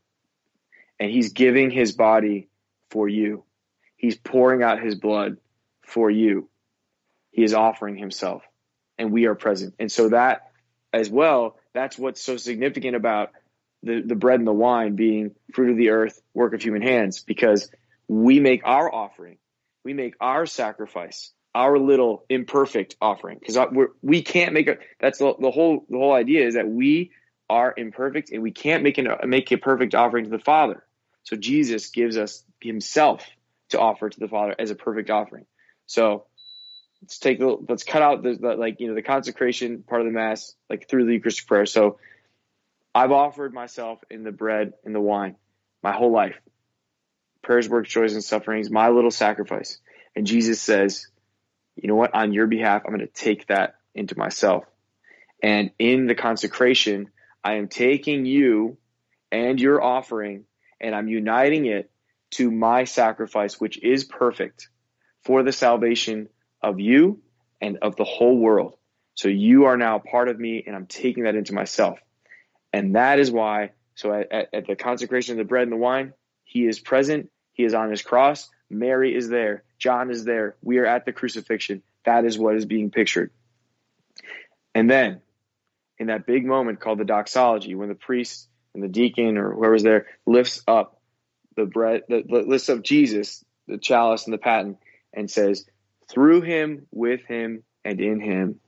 And he's giving his body for you. He's pouring out his blood for you. He is offering himself and we are present. And so that as well, that's what's so significant about the, the bread and the wine being fruit of the earth, work of human hands, because we make our offering, we make our sacrifice, our little imperfect offering, because we can't make a. That's the, the whole the whole idea is that we are imperfect and we can't make an make a perfect offering to the Father. So Jesus gives us Himself to offer to the Father as a perfect offering. So let's take let's cut out the, the like you know the consecration part of the mass like through the Eucharistic prayer. So I've offered myself in the bread and the wine my whole life. Prayers, works, joys, and sufferings, my little sacrifice. And Jesus says, you know what? On your behalf, I'm going to take that into myself. And in the consecration, I am taking you and your offering and I'm uniting it to my sacrifice, which is perfect for the salvation of you and of the whole world. So you are now part of me and I'm taking that into myself. And that is why, so at, at the consecration of the bread and the wine, he is present. He is on his cross. Mary is there. John is there. We are at the crucifixion. That is what is being pictured. And then in that big moment called the doxology, when the priest and the deacon or whoever's there lifts up the bread, the, lifts up Jesus, the chalice and the paten, and says, "Through him, with him, and in him,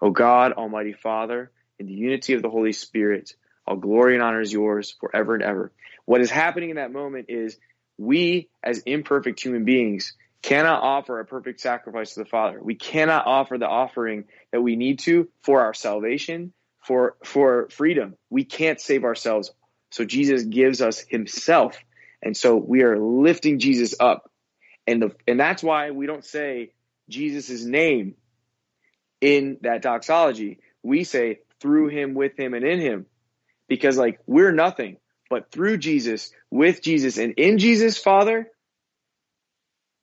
O God, Almighty Father, in the unity of the Holy Spirit, all glory and honor is yours forever and ever." What is happening in that moment is we, as imperfect human beings, cannot offer a perfect sacrifice to the Father. We cannot offer the offering that we need to for our salvation, for for freedom. We can't save ourselves. So Jesus gives us himself. And so we are lifting Jesus up. And the and that's why we don't say Jesus' name in that doxology. We say through him, with him, and in him. Because like we're nothing, but through Jesus, with Jesus, and in Jesus, Father,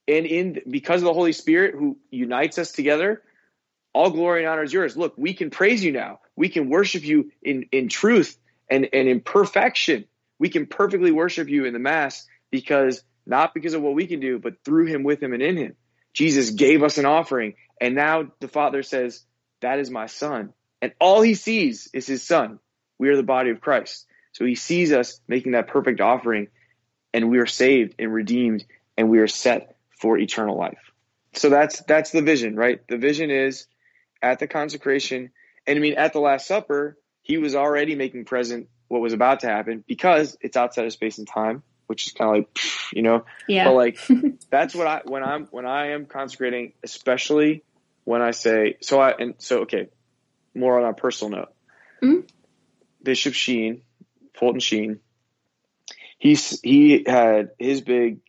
and in because of the Holy Spirit who unites us together, all glory and honor is yours. Look, we can praise you now. We can worship you in, in truth and, and in perfection. We can perfectly worship you in the Mass because not because of what we can do, but through him, with him, and in him. Jesus gave us an offering, and now the Father says, That is my son. And all he sees is his son. We are the body of Christ. So he sees us making that perfect offering, and we are saved and redeemed, and we are set for eternal life. So that's that's the vision, right? The vision is at the consecration, and I mean at the Last Supper, he was already making present what was about to happen because it's outside of space and time, which is kind of like, you know, yeah. But like that's what I when I'm when I am consecrating, especially when I say so. I and so okay, more on a personal note. Mm-hmm. Bishop Sheen, Fulton Sheen, he's he had his big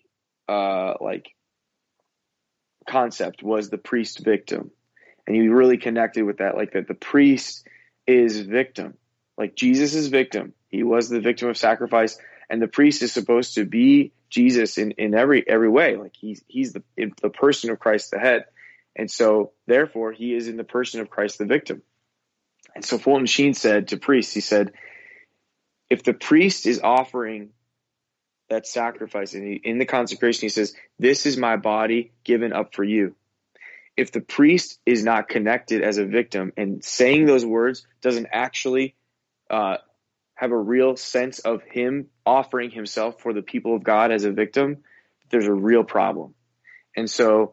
uh like concept was the priest victim. And he really connected with that, like that the priest is victim. Like Jesus is victim. He was the victim of sacrifice, and the priest is supposed to be Jesus in, in every every way. Like he's he's the the person of Christ the head. And so therefore he is in the person of Christ the victim. And so Fulton Sheen said to priests, he said, if the priest is offering that sacrifice. And he, in the consecration, he says, This is my body given up for you. If the priest is not connected as a victim and saying those words doesn't actually uh, have a real sense of him offering himself for the people of God as a victim, there's a real problem. And so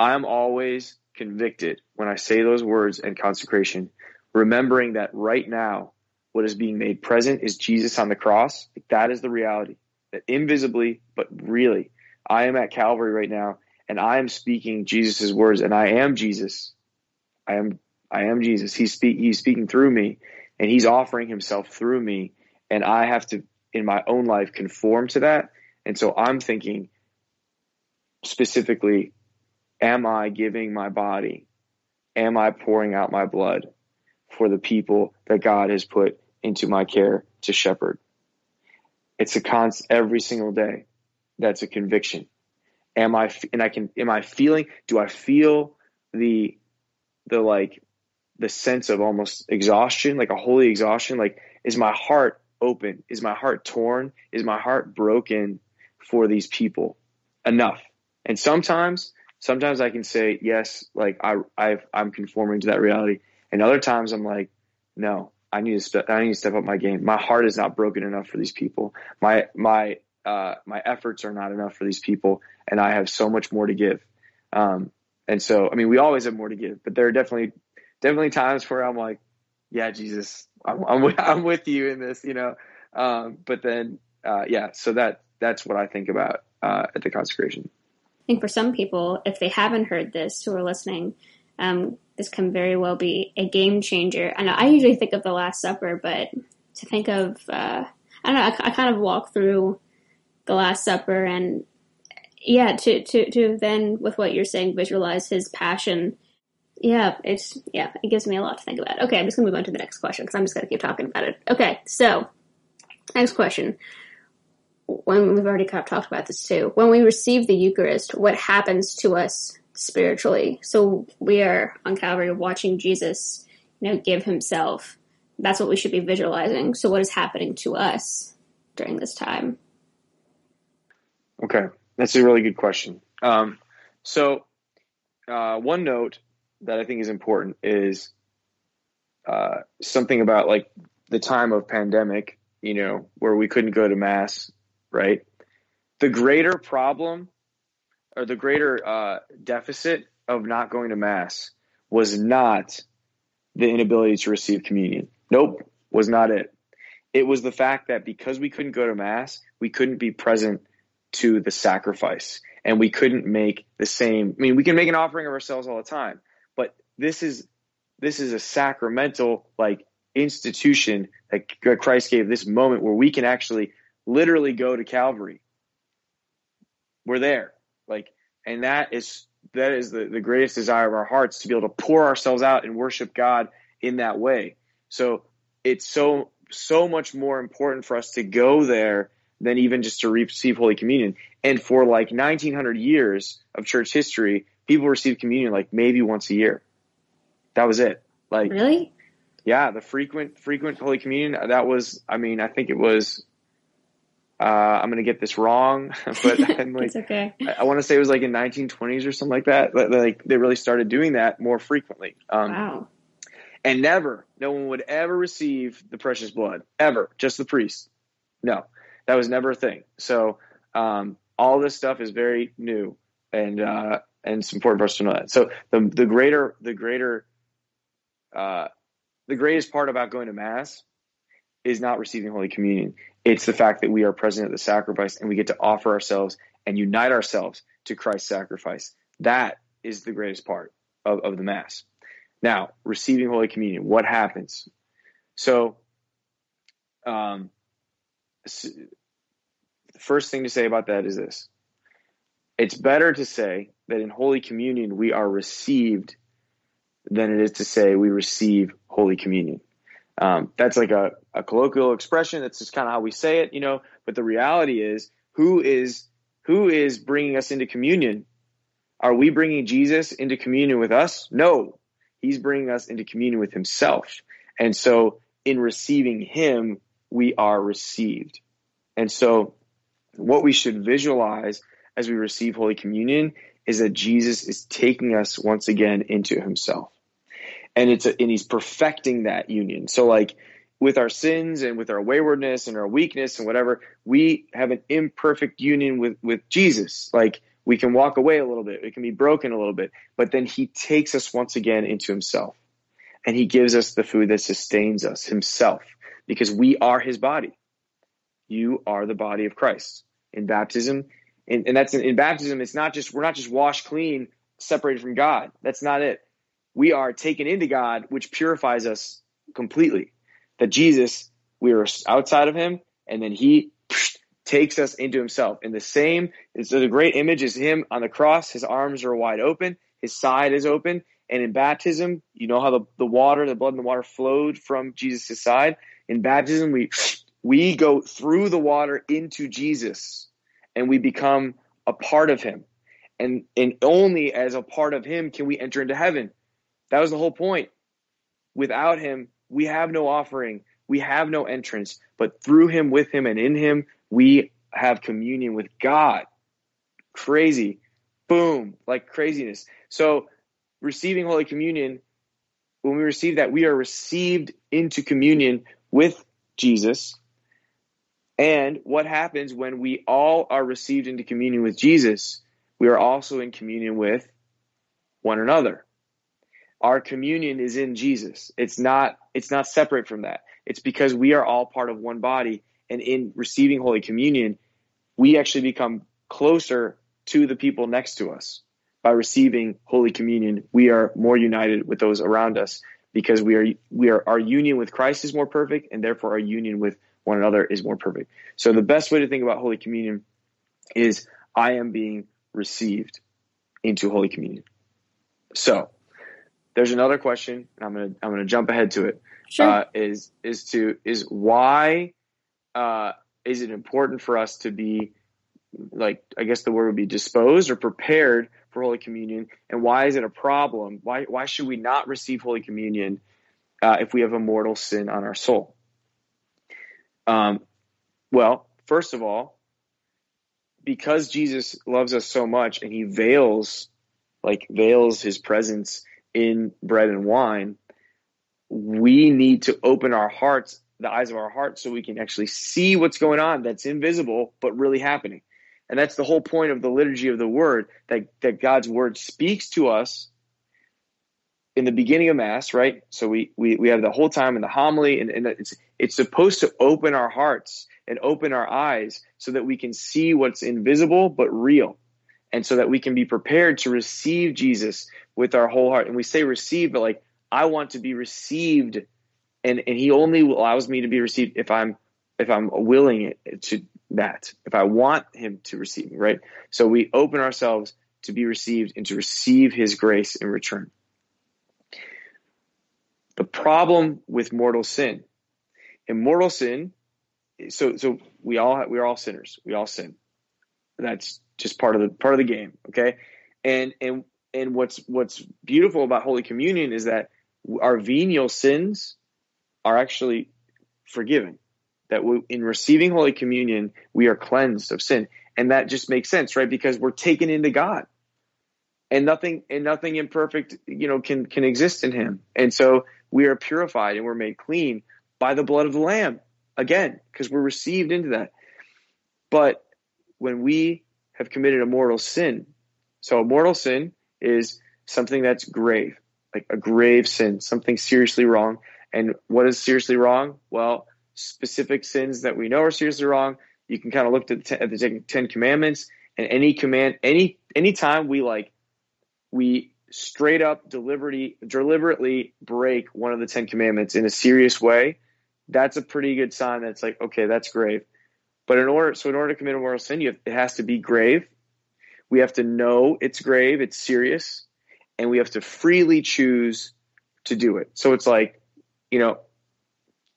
I'm always convicted when I say those words in consecration, remembering that right now, what is being made present is Jesus on the cross. That is the reality that invisibly, but really, I am at Calvary right now and I am speaking Jesus' words and I am Jesus. I am I am Jesus. He's speak he's speaking through me and he's offering himself through me and I have to in my own life conform to that. And so I'm thinking specifically am I giving my body? Am I pouring out my blood for the people that God has put into my care to shepherd? It's a const every single day. That's a conviction. Am I, and I can, am I feeling, do I feel the, the like, the sense of almost exhaustion, like a holy exhaustion? Like, is my heart open? Is my heart torn? Is my heart broken for these people enough? And sometimes, sometimes I can say, yes, like I, i I'm conforming to that reality. And other times I'm like, no, I need to step. I need to step up my game. My heart is not broken enough for these people. My my uh, my efforts are not enough for these people, and I have so much more to give. Um, and so, I mean, we always have more to give, but there are definitely definitely times where I'm like, yeah, Jesus, I'm I'm with, I'm with you in this, you know. Um, but then, uh, yeah, so that that's what I think about uh, at the consecration. I think for some people, if they haven't heard this who are listening, um, this can very well be a game changer. I know I usually think of the Last Supper, but to think of, uh, I don't know, I, I, kind of walk through the Last Supper and yeah, to, to, to then with what you're saying, visualize his passion. Yeah, it's, yeah, it gives me a lot to think about. Okay, I'm just gonna move on to the next question because I'm just gonna keep talking about it. Okay, so next question. When we've already kind of talked about this too, when we receive the Eucharist, what happens to us spiritually. So we are on Calvary watching Jesus, you know, give himself. That's what we should be visualizing. So what is happening to us during this time? Okay, that's a really good question. Um, so uh, one note that I think is important is uh, something about like the time of pandemic, you know, where we couldn't go to mass, right? The greater problem or the greater uh, deficit of not going to mass was not the inability to receive communion. Nope, was not it. It was the fact that because we couldn't go to mass, we couldn't be present to the sacrifice and we couldn't make the same I mean we can make an offering of ourselves all the time, this is this is a sacramental like institution that Christ gave this moment where we can actually literally go to Calvary. We're there. Like, and that is that is the, the greatest desire of our hearts to be able to pour ourselves out and worship God in that way. So it's so so much more important for us to go there than even just to receive Holy Communion. And for like 1900 years of church history, people received communion like maybe once a year. That was it. Like really? Yeah, the frequent frequent Holy Communion. That was. I mean, I think it was uh, I'm going to get this wrong, but I'm like, it's okay. I, I want to say it was like in 1920s or something like that. Like they really started doing that more frequently. Um, wow. And never, no one would ever receive the precious blood ever. Just the priest. No, that was never a thing. So um, all this stuff is very new, and uh, and it's important for us to know that. So the the greater the greater uh, the greatest part about going to mass is not receiving Holy Communion. It's the fact that we are present at the sacrifice and we get to offer ourselves and unite ourselves to Christ's sacrifice. That is the greatest part of, of the Mass. Now, receiving Holy Communion, what happens? So, um, the first thing to say about that is this it's better to say that in Holy Communion we are received than it is to say we receive Holy Communion. Um, that's like a, a colloquial expression. That's just kind of how we say it, you know. But the reality is, who is who is bringing us into communion? Are we bringing Jesus into communion with us? No, he's bringing us into communion with himself. And so, in receiving him, we are received. And so, what we should visualize as we receive Holy Communion is that Jesus is taking us once again into himself and it's a, and he's perfecting that union. So like with our sins and with our waywardness and our weakness and whatever, we have an imperfect union with with Jesus. Like we can walk away a little bit, it can be broken a little bit, but then he takes us once again into himself. And he gives us the food that sustains us himself because we are his body. You are the body of Christ. In baptism, and, and that's in, in baptism, it's not just we're not just washed clean, separated from God. That's not it we are taken into God, which purifies us completely. That Jesus, we are outside of him, and then he takes us into himself. And the same, the great image is him on the cross. His arms are wide open, his side is open. And in baptism, you know how the, the water, the blood and the water flowed from Jesus' side. In baptism, we we go through the water into Jesus and we become a part of him. And and only as a part of him can we enter into heaven. That was the whole point. Without him, we have no offering, we have no entrance, but through him, with him, and in him, we have communion with God. Crazy. Boom, like craziness. So, receiving Holy Communion, when we receive that, we are received into communion with Jesus. And what happens when we all are received into communion with Jesus? We are also in communion with one another our communion is in Jesus. It's not it's not separate from that. It's because we are all part of one body and in receiving holy communion, we actually become closer to the people next to us. by receiving Holy Communion, we are more united with those around us because we are we are our union with Christ is more perfect, and therefore our union with one another is more perfect. So the best way to think about Holy Communion is I am being received into Holy Communion. So there's another question. And I'm gonna I'm gonna jump ahead to it. Sure. Uh, is is to is why uh, is it important for us to be like I guess the word would be disposed or prepared for Holy Communion, and why is it a problem? Why why should we not receive Holy Communion uh, if we have a mortal sin on our soul? Um, well, first of all, because Jesus loves us so much and he veils like veils his presence in bread and wine, we need to open our hearts, the eyes of our hearts, so we can actually see what's going on that's invisible but really happening. And that's the whole point of the liturgy of the word that, that God's word speaks to us in the beginning of Mass, right? So we, we, we have the whole time in the homily, and, and it's, it's supposed to open our hearts and open our eyes so that we can see what's invisible but real. And so that we can be prepared to receive Jesus with our whole heart. And we say receive, but like, I want to be received. And, and he only allows me to be received if I'm if I'm willing to that, if I want him to receive me, right? So we open ourselves to be received and to receive his grace in return. The problem with mortal sin, in mortal sin, so so we all we're all sinners. We all sin. That's just part of the part of the game, okay? And and and what's what's beautiful about Holy Communion is that our venial sins are actually forgiven. That we, in receiving Holy Communion, we are cleansed of sin, and that just makes sense, right? Because we're taken into God, and nothing and nothing imperfect, you know, can can exist in Him, and so we are purified and we're made clean by the blood of the Lamb again, because we're received into that. But when we have committed a mortal sin, so a mortal sin is something that's grave, like a grave sin, something seriously wrong. And what is seriously wrong? Well, specific sins that we know are seriously wrong. You can kind of look at the, at the Ten Commandments, and any command, any anytime we like, we straight up deliberately deliberately break one of the Ten Commandments in a serious way, that's a pretty good sign. That's like okay, that's grave. But in order, so in order to commit a mortal sin, you have, it has to be grave. We have to know it's grave, it's serious, and we have to freely choose to do it. So it's like, you know,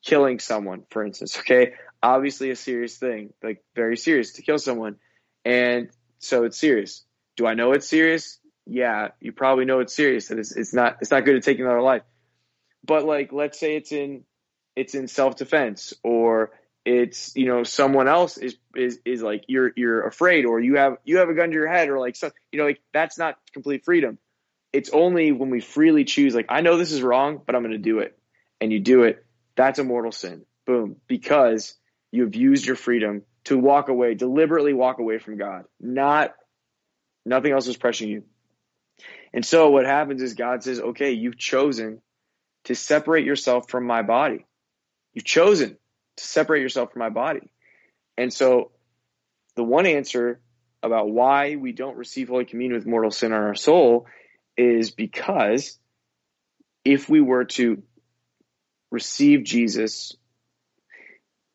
killing someone, for instance, okay? Obviously a serious thing, like very serious to kill someone. And so it's serious. Do I know it's serious? Yeah, you probably know it's serious and it's, it's not it's not good to take another life. But like let's say it's in it's in self-defense or it's you know someone else is is is like you're you're afraid or you have you have a gun to your head or like so you know like that's not complete freedom. It's only when we freely choose like i know this is wrong but i'm going to do it. And you do it that's a mortal sin. Boom. Because you've used your freedom to walk away deliberately walk away from god. Not nothing else is pressuring you. And so what happens is god says okay you've chosen to separate yourself from my body. You've chosen to separate yourself from my body. And so the one answer about why we don't receive Holy Communion with mortal sin on our soul is because if we were to receive Jesus,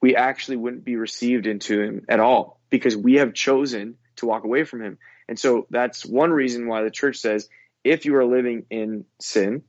we actually wouldn't be received into him at all because we have chosen to walk away from him. And so that's one reason why the church says if you are living in sin,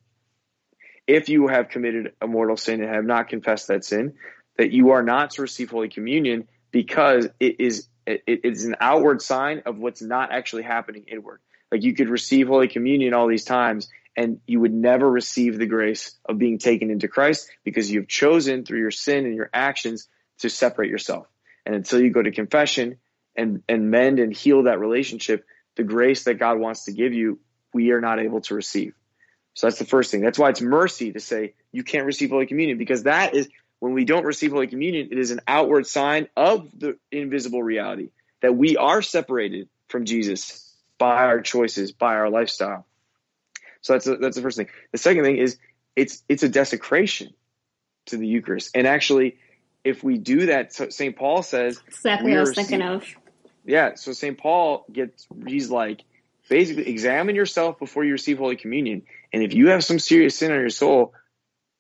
if you have committed a mortal sin and have not confessed that sin, that you are not to receive Holy Communion because it is it is an outward sign of what's not actually happening inward. Like you could receive Holy Communion all these times and you would never receive the grace of being taken into Christ because you've chosen through your sin and your actions to separate yourself. And until you go to confession and, and mend and heal that relationship, the grace that God wants to give you, we are not able to receive. So that's the first thing. That's why it's mercy to say you can't receive Holy Communion because that is when we don't receive Holy Communion, it is an outward sign of the invisible reality that we are separated from Jesus by our choices, by our lifestyle. So that's a, that's the first thing. The second thing is it's it's a desecration to the Eucharist. And actually, if we do that, St. Paul says exactly what I was thinking of. Yeah, so St. Paul gets he's like basically examine yourself before you receive Holy Communion. And if you have some serious sin on your soul,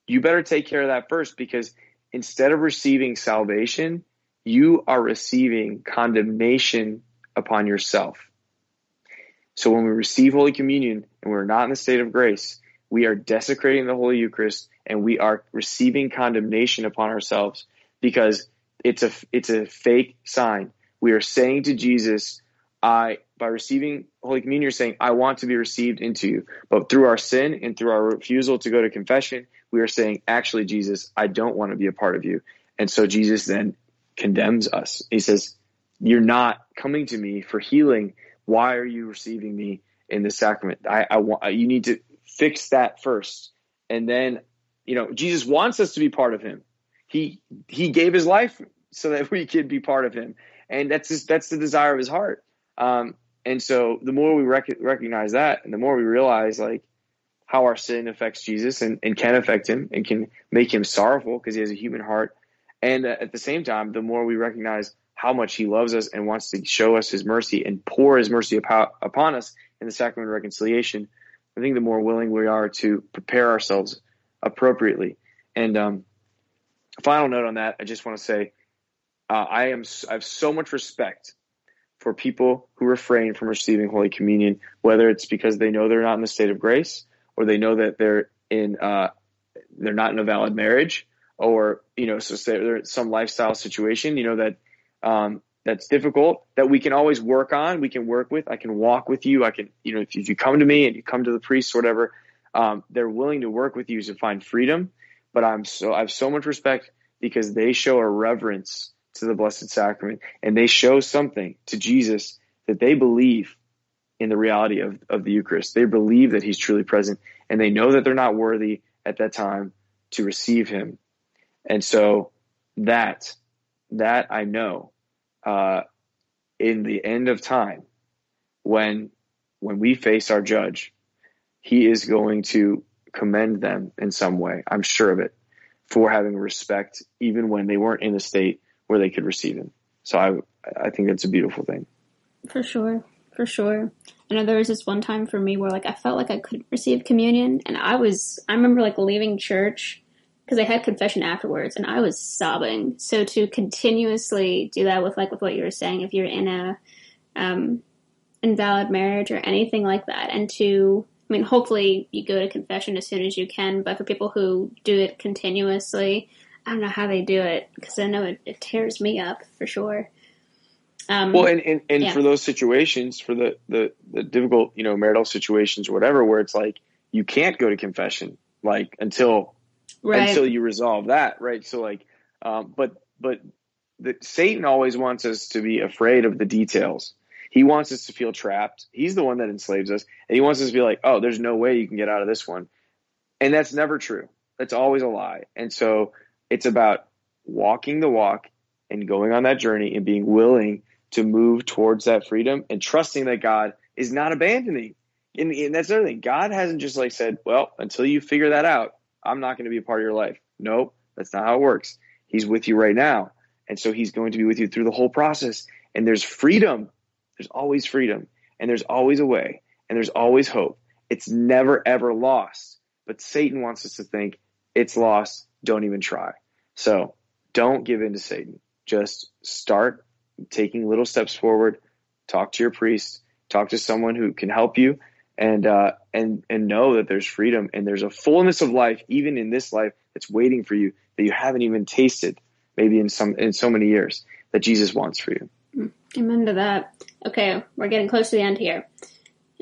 you better take care of that first because instead of receiving salvation, you are receiving condemnation upon yourself. So when we receive Holy Communion and we're not in the state of grace, we are desecrating the Holy Eucharist and we are receiving condemnation upon ourselves because it's a it's a fake sign. We are saying to Jesus, I by receiving Holy Communion, you're saying, I want to be received into you. But through our sin and through our refusal to go to confession, we are saying, actually, Jesus, I don't want to be a part of you. And so Jesus then condemns us. He says, You're not coming to me for healing. Why are you receiving me in the sacrament? I, I want you need to fix that first. And then, you know, Jesus wants us to be part of him. He he gave his life so that we could be part of him. And that's just, that's the desire of his heart. Um, and so the more we rec- recognize that and the more we realize like how our sin affects Jesus and, and can affect him and can make him sorrowful because he has a human heart. And uh, at the same time, the more we recognize how much he loves us and wants to show us his mercy and pour his mercy upon, us in the sacrament of reconciliation, I think the more willing we are to prepare ourselves appropriately. And um, final note on that, I just want to say uh, I am I have so much respect for people who refrain from receiving Holy Communion, whether it's because they know they're not in the state of grace, or they know that they're in uh, they're not in a valid marriage, or you know, so they're in some lifestyle situation, you know that um, that's difficult that we can always work on. We can work with. I can walk with you. I can, you know, if you come to me and you come to the priest or whatever, um, they're willing to work with you to find freedom. But I'm so I have so much respect because they show a reverence to the Blessed Sacrament and they show something to Jesus that they believe in the reality of, of the Eucharist. They believe that He's truly present and they know that they're not worthy at that time to receive Him. And so that, that I know, uh, in the end of time, when, when we face our judge, He is going to commend them in some way. I'm sure of it for having respect, even when they weren't in a state where they could receive him. So I I think that's a beautiful thing. For sure. For sure. I know there was this one time for me where like I felt like I couldn't receive communion and I was I remember like leaving church because I had confession afterwards and I was sobbing. So to continuously do that with like with what you were saying, if you're in a um, invalid marriage or anything like that, and to I mean, hopefully you go to confession as soon as you can, but for people who do it continuously, I don't know how they do it because I know it, it, tears me up for sure. Um, well, and, and, and yeah. for those situations, for the, the, the difficult, you know, marital situations or whatever, where it's like you can't go to confession, like until right. until you resolve that, right? So like, um, but but the, Satan always wants us to be afraid of the details. He wants us to feel trapped. He's the one that enslaves us, and he wants us to be like, "Oh, there's no way you can get out of this one," and that's never true. That's always a lie. And so it's about walking the walk and going on that journey and being willing to move towards that freedom and trusting that God is not abandoning. And, and that's another thing. God hasn't just like said, well, until you figure that out, I'm not going to be a part of your life. Nope, that's not how it works. He's with you right now. And so he's going to be with you through the whole process. And there's freedom. There's always freedom. And there's always a way. And there's always hope. It's never, ever lost. But Satan wants us to think it's lost. Don't even try. So don't give in to Satan. Just start taking little steps forward. Talk to your priest. Talk to someone who can help you, and uh, and and know that there's freedom and there's a fullness of life, even in this life, that's waiting for you that you haven't even tasted, maybe in some in so many years that Jesus wants for you. Mm, amen to that. Okay, we're getting close to the end here.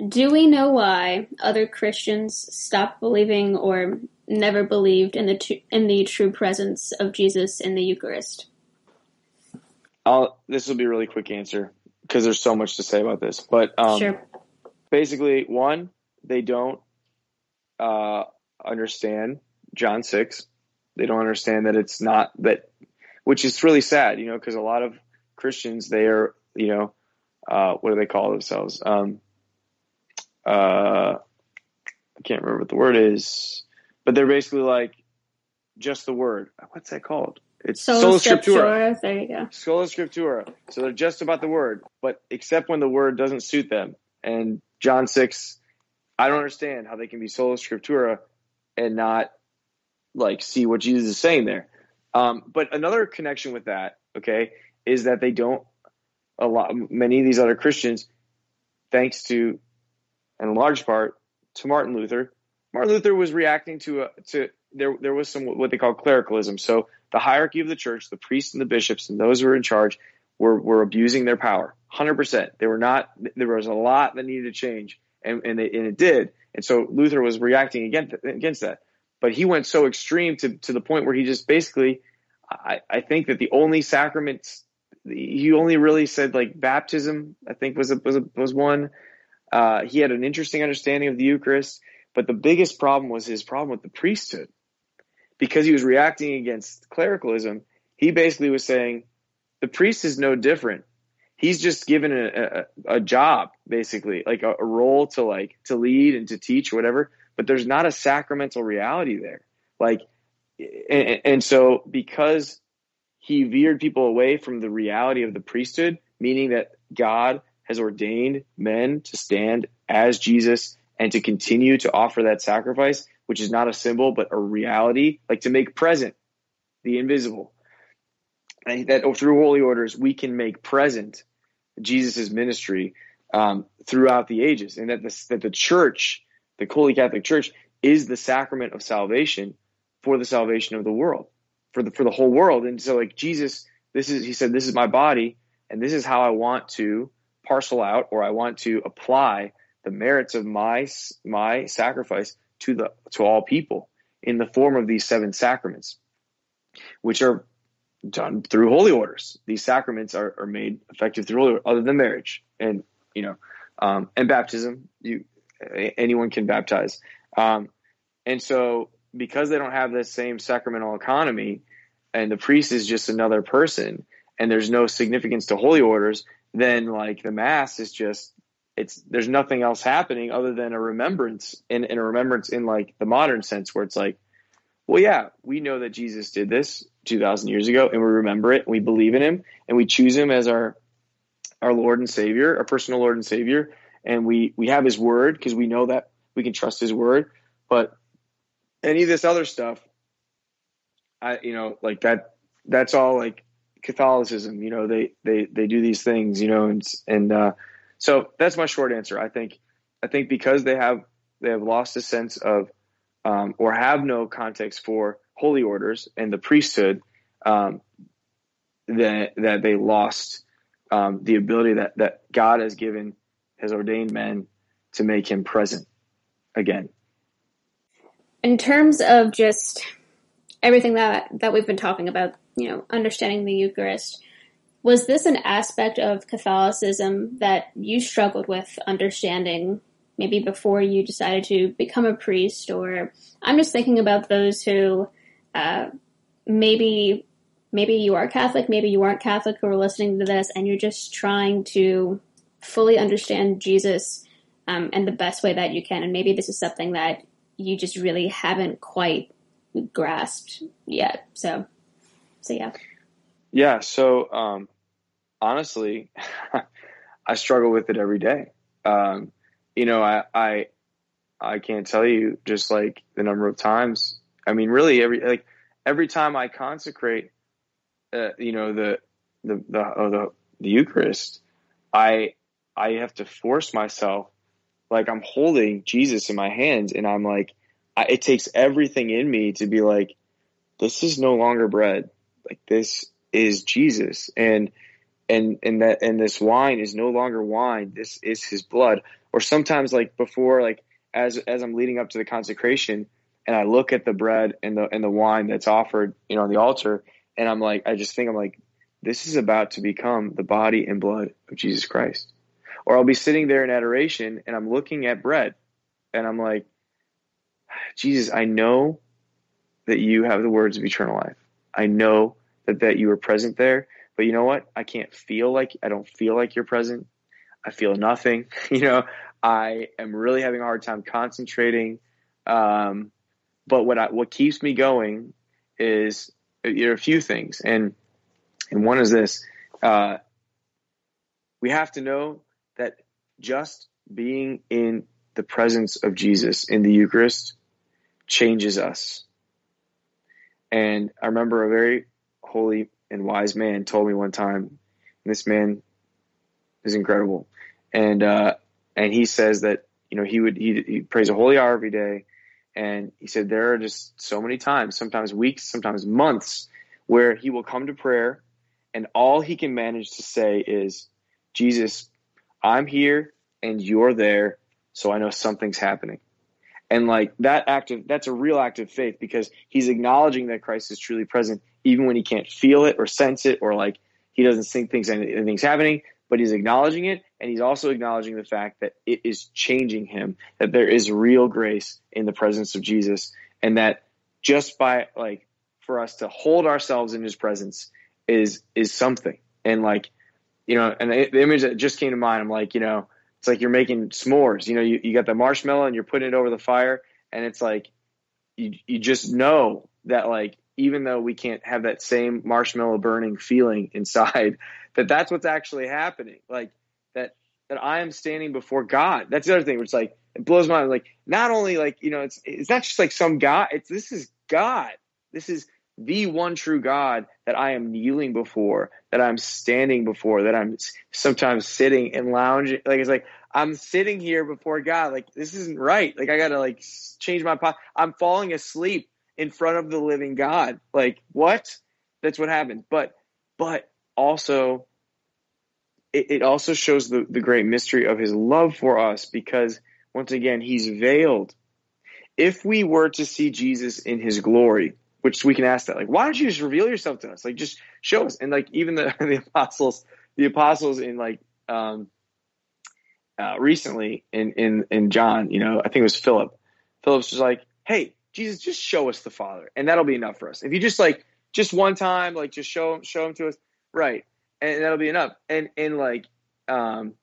Do we know why other Christians stop believing or never believed in the in the true presence of Jesus in the Eucharist? I'll, this will be a really quick answer because there's so much to say about this. But um, sure. basically, one, they don't uh, understand John six. They don't understand that it's not that, which is really sad, you know, because a lot of Christians they are, you know, uh, what do they call themselves? Um, uh, I can't remember what the word is but they're basically like just the word. What's that called? It's sola, scriptura. There you go. Sola scriptura. So they're just about the word, but except when the word doesn't suit them, And John 6, I don't understand how they can be sola scriptura and not like see what Jesus is saying there. Um, but another connection with that, okay, is that they don't a lot many of these other Christians, thanks to in large part to Martin Luther. Martin Luther was reacting to a, to there there was some what they call clericalism. So the hierarchy of the church, the priests and the bishops and those who were in charge were were abusing their power. 100%. They were not there was a lot that needed to change and and it, and it did. And so Luther was reacting against against that. But he went so extreme to to the point where he just basically I, I think that the only sacraments he only really said like baptism I think was a, was a, was one uh, he had an interesting understanding of the Eucharist, but the biggest problem was his problem with the priesthood. Because he was reacting against clericalism, he basically was saying the priest is no different. He's just given a, a, a job, basically, like a, a role to like to lead and to teach whatever. But there's not a sacramental reality there. Like, and, and so because he veered people away from the reality of the priesthood, meaning that God has ordained men to stand as Jesus and to continue to offer that sacrifice, which is not a symbol, but a reality, like to make present the invisible. And that through holy orders, we can make present Jesus' ministry um, throughout the ages, and that the, that the church, the Holy Catholic Church, is the sacrament of salvation for the salvation of the world, for the for the whole world. And so, like Jesus, this is he said, this is my body, and this is how I want to parcel out or I want to apply the merits of my my sacrifice to the to all people in the form of these seven sacraments, which are done through holy orders. These sacraments are, are made effective through holy, other than marriage and you know um, and baptism. You anyone can baptize, um, and so because they don't have the same sacramental economy, and the priest is just another person, and there's no significance to holy orders, then like the mass is just it's there's nothing else happening other than a remembrance in, in a remembrance in like the modern sense where it's like well yeah we know that jesus did this 2000 years ago and we remember it and we believe in him and we choose him as our our lord and savior our personal lord and savior and we we have his word because we know that we can trust his word but any of this other stuff i you know like that that's all like Catholicism. You know, they they they do these things. You know, and and uh, so that's my short answer. I think I think because they have they have lost a sense of um, or have no context for holy orders and the priesthood, um, that that they lost um, the ability that that God has given has ordained men to make Him present again. In terms of just everything that that we've been talking about you know, understanding the Eucharist. Was this an aspect of Catholicism that you struggled with understanding maybe before you decided to become a priest? Or I'm just thinking about those who uh, maybe maybe you are Catholic, maybe you aren't Catholic who are listening to this, and you're just trying to fully understand Jesus um, and the best way that you can. And maybe this is something that you just really haven't quite grasped yet. So so yeah. Yeah. So um, honestly, I struggle with it every day. Um, you know, I, I I can't tell you just like the number of times. I mean, really every like every time I consecrate, uh, you know, the the the, oh, the the Eucharist, I I have to force myself, like I'm holding Jesus in my hands, and I'm like, I, it takes everything in me to be like, this is no longer bread like this is Jesus and and and that and this wine is no longer wine. This is his blood. Or sometimes like before like as as I'm leading up to the consecration and I look at the bread and the and the wine that's offered you know on the altar and I'm like I just think I'm like this is about to become the body and blood of Jesus Christ. Or I'll be sitting there in adoration and I'm looking at bread and I'm like Jesus I know that you have the words of eternal life. I know that, that you were present there. But you know what? I can't feel like I don't feel like you're present. I feel nothing. You know, I am really having a hard time concentrating. Um, but what I, what keeps me going is there are a few things, and and one is this: uh, we have to know that just being in the presence of Jesus in the Eucharist changes us. And I remember a very holy and wise man told me one time, and this man is incredible. And uh, and he says that you know he would he, he prays a holy hour every day, and he said there are just so many times, sometimes weeks, sometimes months, where he will come to prayer, and all he can manage to say is, Jesus, I'm here and you're there, so I know something's happening. And like that act of that's a real act of faith because he's acknowledging that Christ is truly present, even when he can't feel it or sense it, or like he doesn't think things anything's happening, but he's acknowledging it and he's also acknowledging the fact that it is changing him, that there is real grace in the presence of Jesus, and that just by like for us to hold ourselves in his presence is is something. And like, you know, and the, the image that just came to mind, I'm like, you know, it's like you're making s'mores. You know, you, you got the marshmallow and you're putting it over the fire, and it's like you you just know that like even though we can't have that same marshmallow burning feeling inside, that that's what's actually happening. Like that that I am standing before God. That's the other thing. Is like it blows my mind. Like not only like you know it's it's not just like some God. It's this is God. This is the one true God that I am kneeling before, that I'm standing before, that I'm sometimes sitting and lounging. Like it's like I'm sitting here before God. Like this isn't right. Like I gotta like change my pot. I'm falling asleep in front of the living God. Like what? That's what happened. But but also it, it also shows the, the great mystery of his love for us because once again he's veiled. If we were to see Jesus in his glory, which we can ask that. Like why don't you just reveal yourself to us? Like just show us. And like even the the apostles the apostles in like um uh, recently in in in John you know I think it was Philip. Philip's just like hey Jesus just show us the Father. And that'll be enough for us. If you just like just one time like just show him show him to us right and that'll be enough. And and like um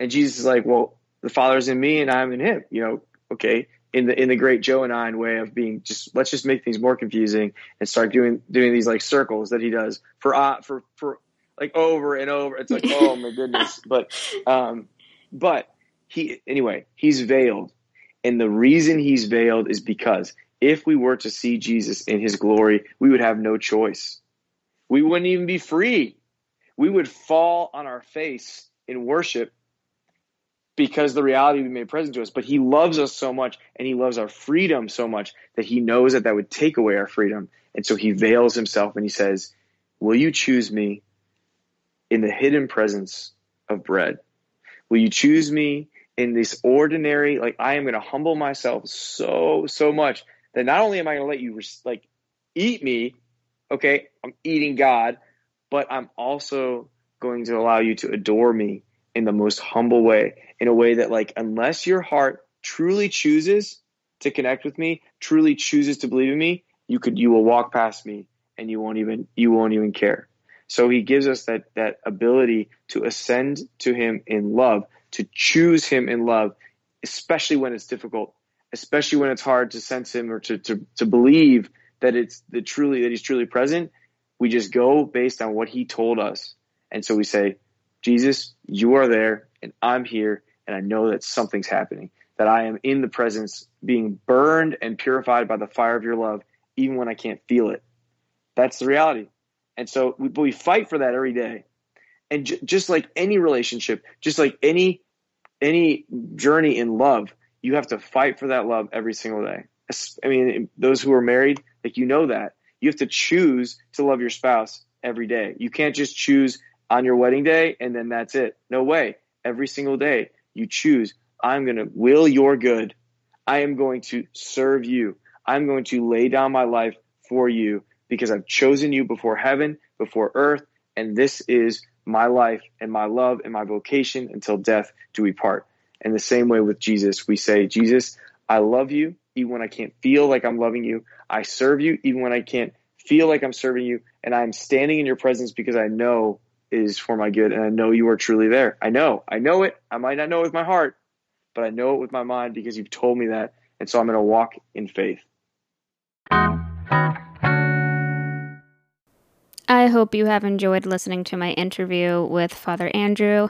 and Jesus is like well the Father's in me and I'm in him you know okay in the in the great Johannine way of being just let's just make things more confusing and start doing doing these like circles that he does for uh, for for like over and over. It's like oh my goodness, but um, but he anyway he's veiled, and the reason he's veiled is because if we were to see Jesus in his glory, we would have no choice. We wouldn't even be free. We would fall on our face in worship because the reality would be made present to us. But he loves us so much and he loves our freedom so much that he knows that that would take away our freedom. And so he veils himself and he says, Will you choose me in the hidden presence of bread? Will you choose me in this ordinary, like I am going to humble myself so, so much that not only am I going to let you like eat me, okay, I'm eating God, but I'm also going to allow you to adore me in the most humble way, in a way that, like, unless your heart truly chooses to connect with me, truly chooses to believe in me, you could, you will walk past me and you won't even, you won't even care. So he gives us that, that ability to ascend to him in love, to choose him in love, especially when it's difficult, especially when it's hard to sense him or to, to, to believe that it's the truly, that he's truly present. We just go based on what he told us. And so we say, Jesus, you are there and I'm here and I know that something's happening, that I am in the presence being burned and purified by the fire of your love, even when I can't feel it. That's the reality. And so we, we fight for that every day. And j- just like any relationship, just like any any journey in love, you have to fight for that love every single day. I mean, those who are married, like you know that. You have to choose to love your spouse every day. You can't just choose on your wedding day and then that's it. No way. Every single day you choose, I'm going to will your good. I am going to serve you. I'm going to lay down my life for you because I've chosen you before heaven, before earth, and this is my life and my love and my vocation until death do we part. And the same way with Jesus, we say, Jesus, I love you even when I can't feel like I'm loving you. I serve you even when I can't feel like I'm serving you. And I'm standing in your presence because I know is for my good, and I know you are truly there. I know, I know it. I might not know it with my heart, but I know it with my mind because you've told me that, and so I'm going to walk in faith. I hope you have enjoyed listening to my interview with Father Andrew,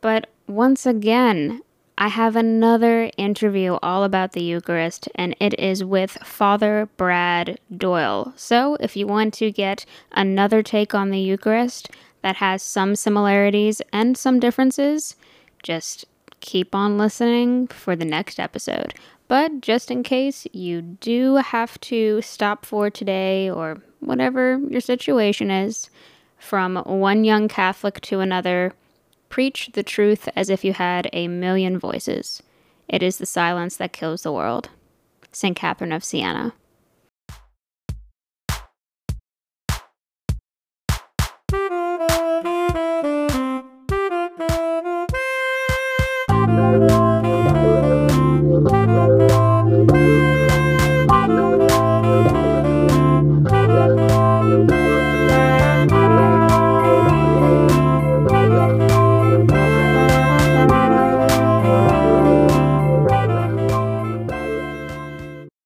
but once again, I have another interview all about the Eucharist, and it is with Father Brad Doyle. So, if you want to get another take on the Eucharist that has some similarities and some differences, just keep on listening for the next episode. But just in case you do have to stop for today or whatever your situation is, from one young Catholic to another, Preach the truth as if you had a million voices. It is the silence that kills the world. St. Catherine of Siena.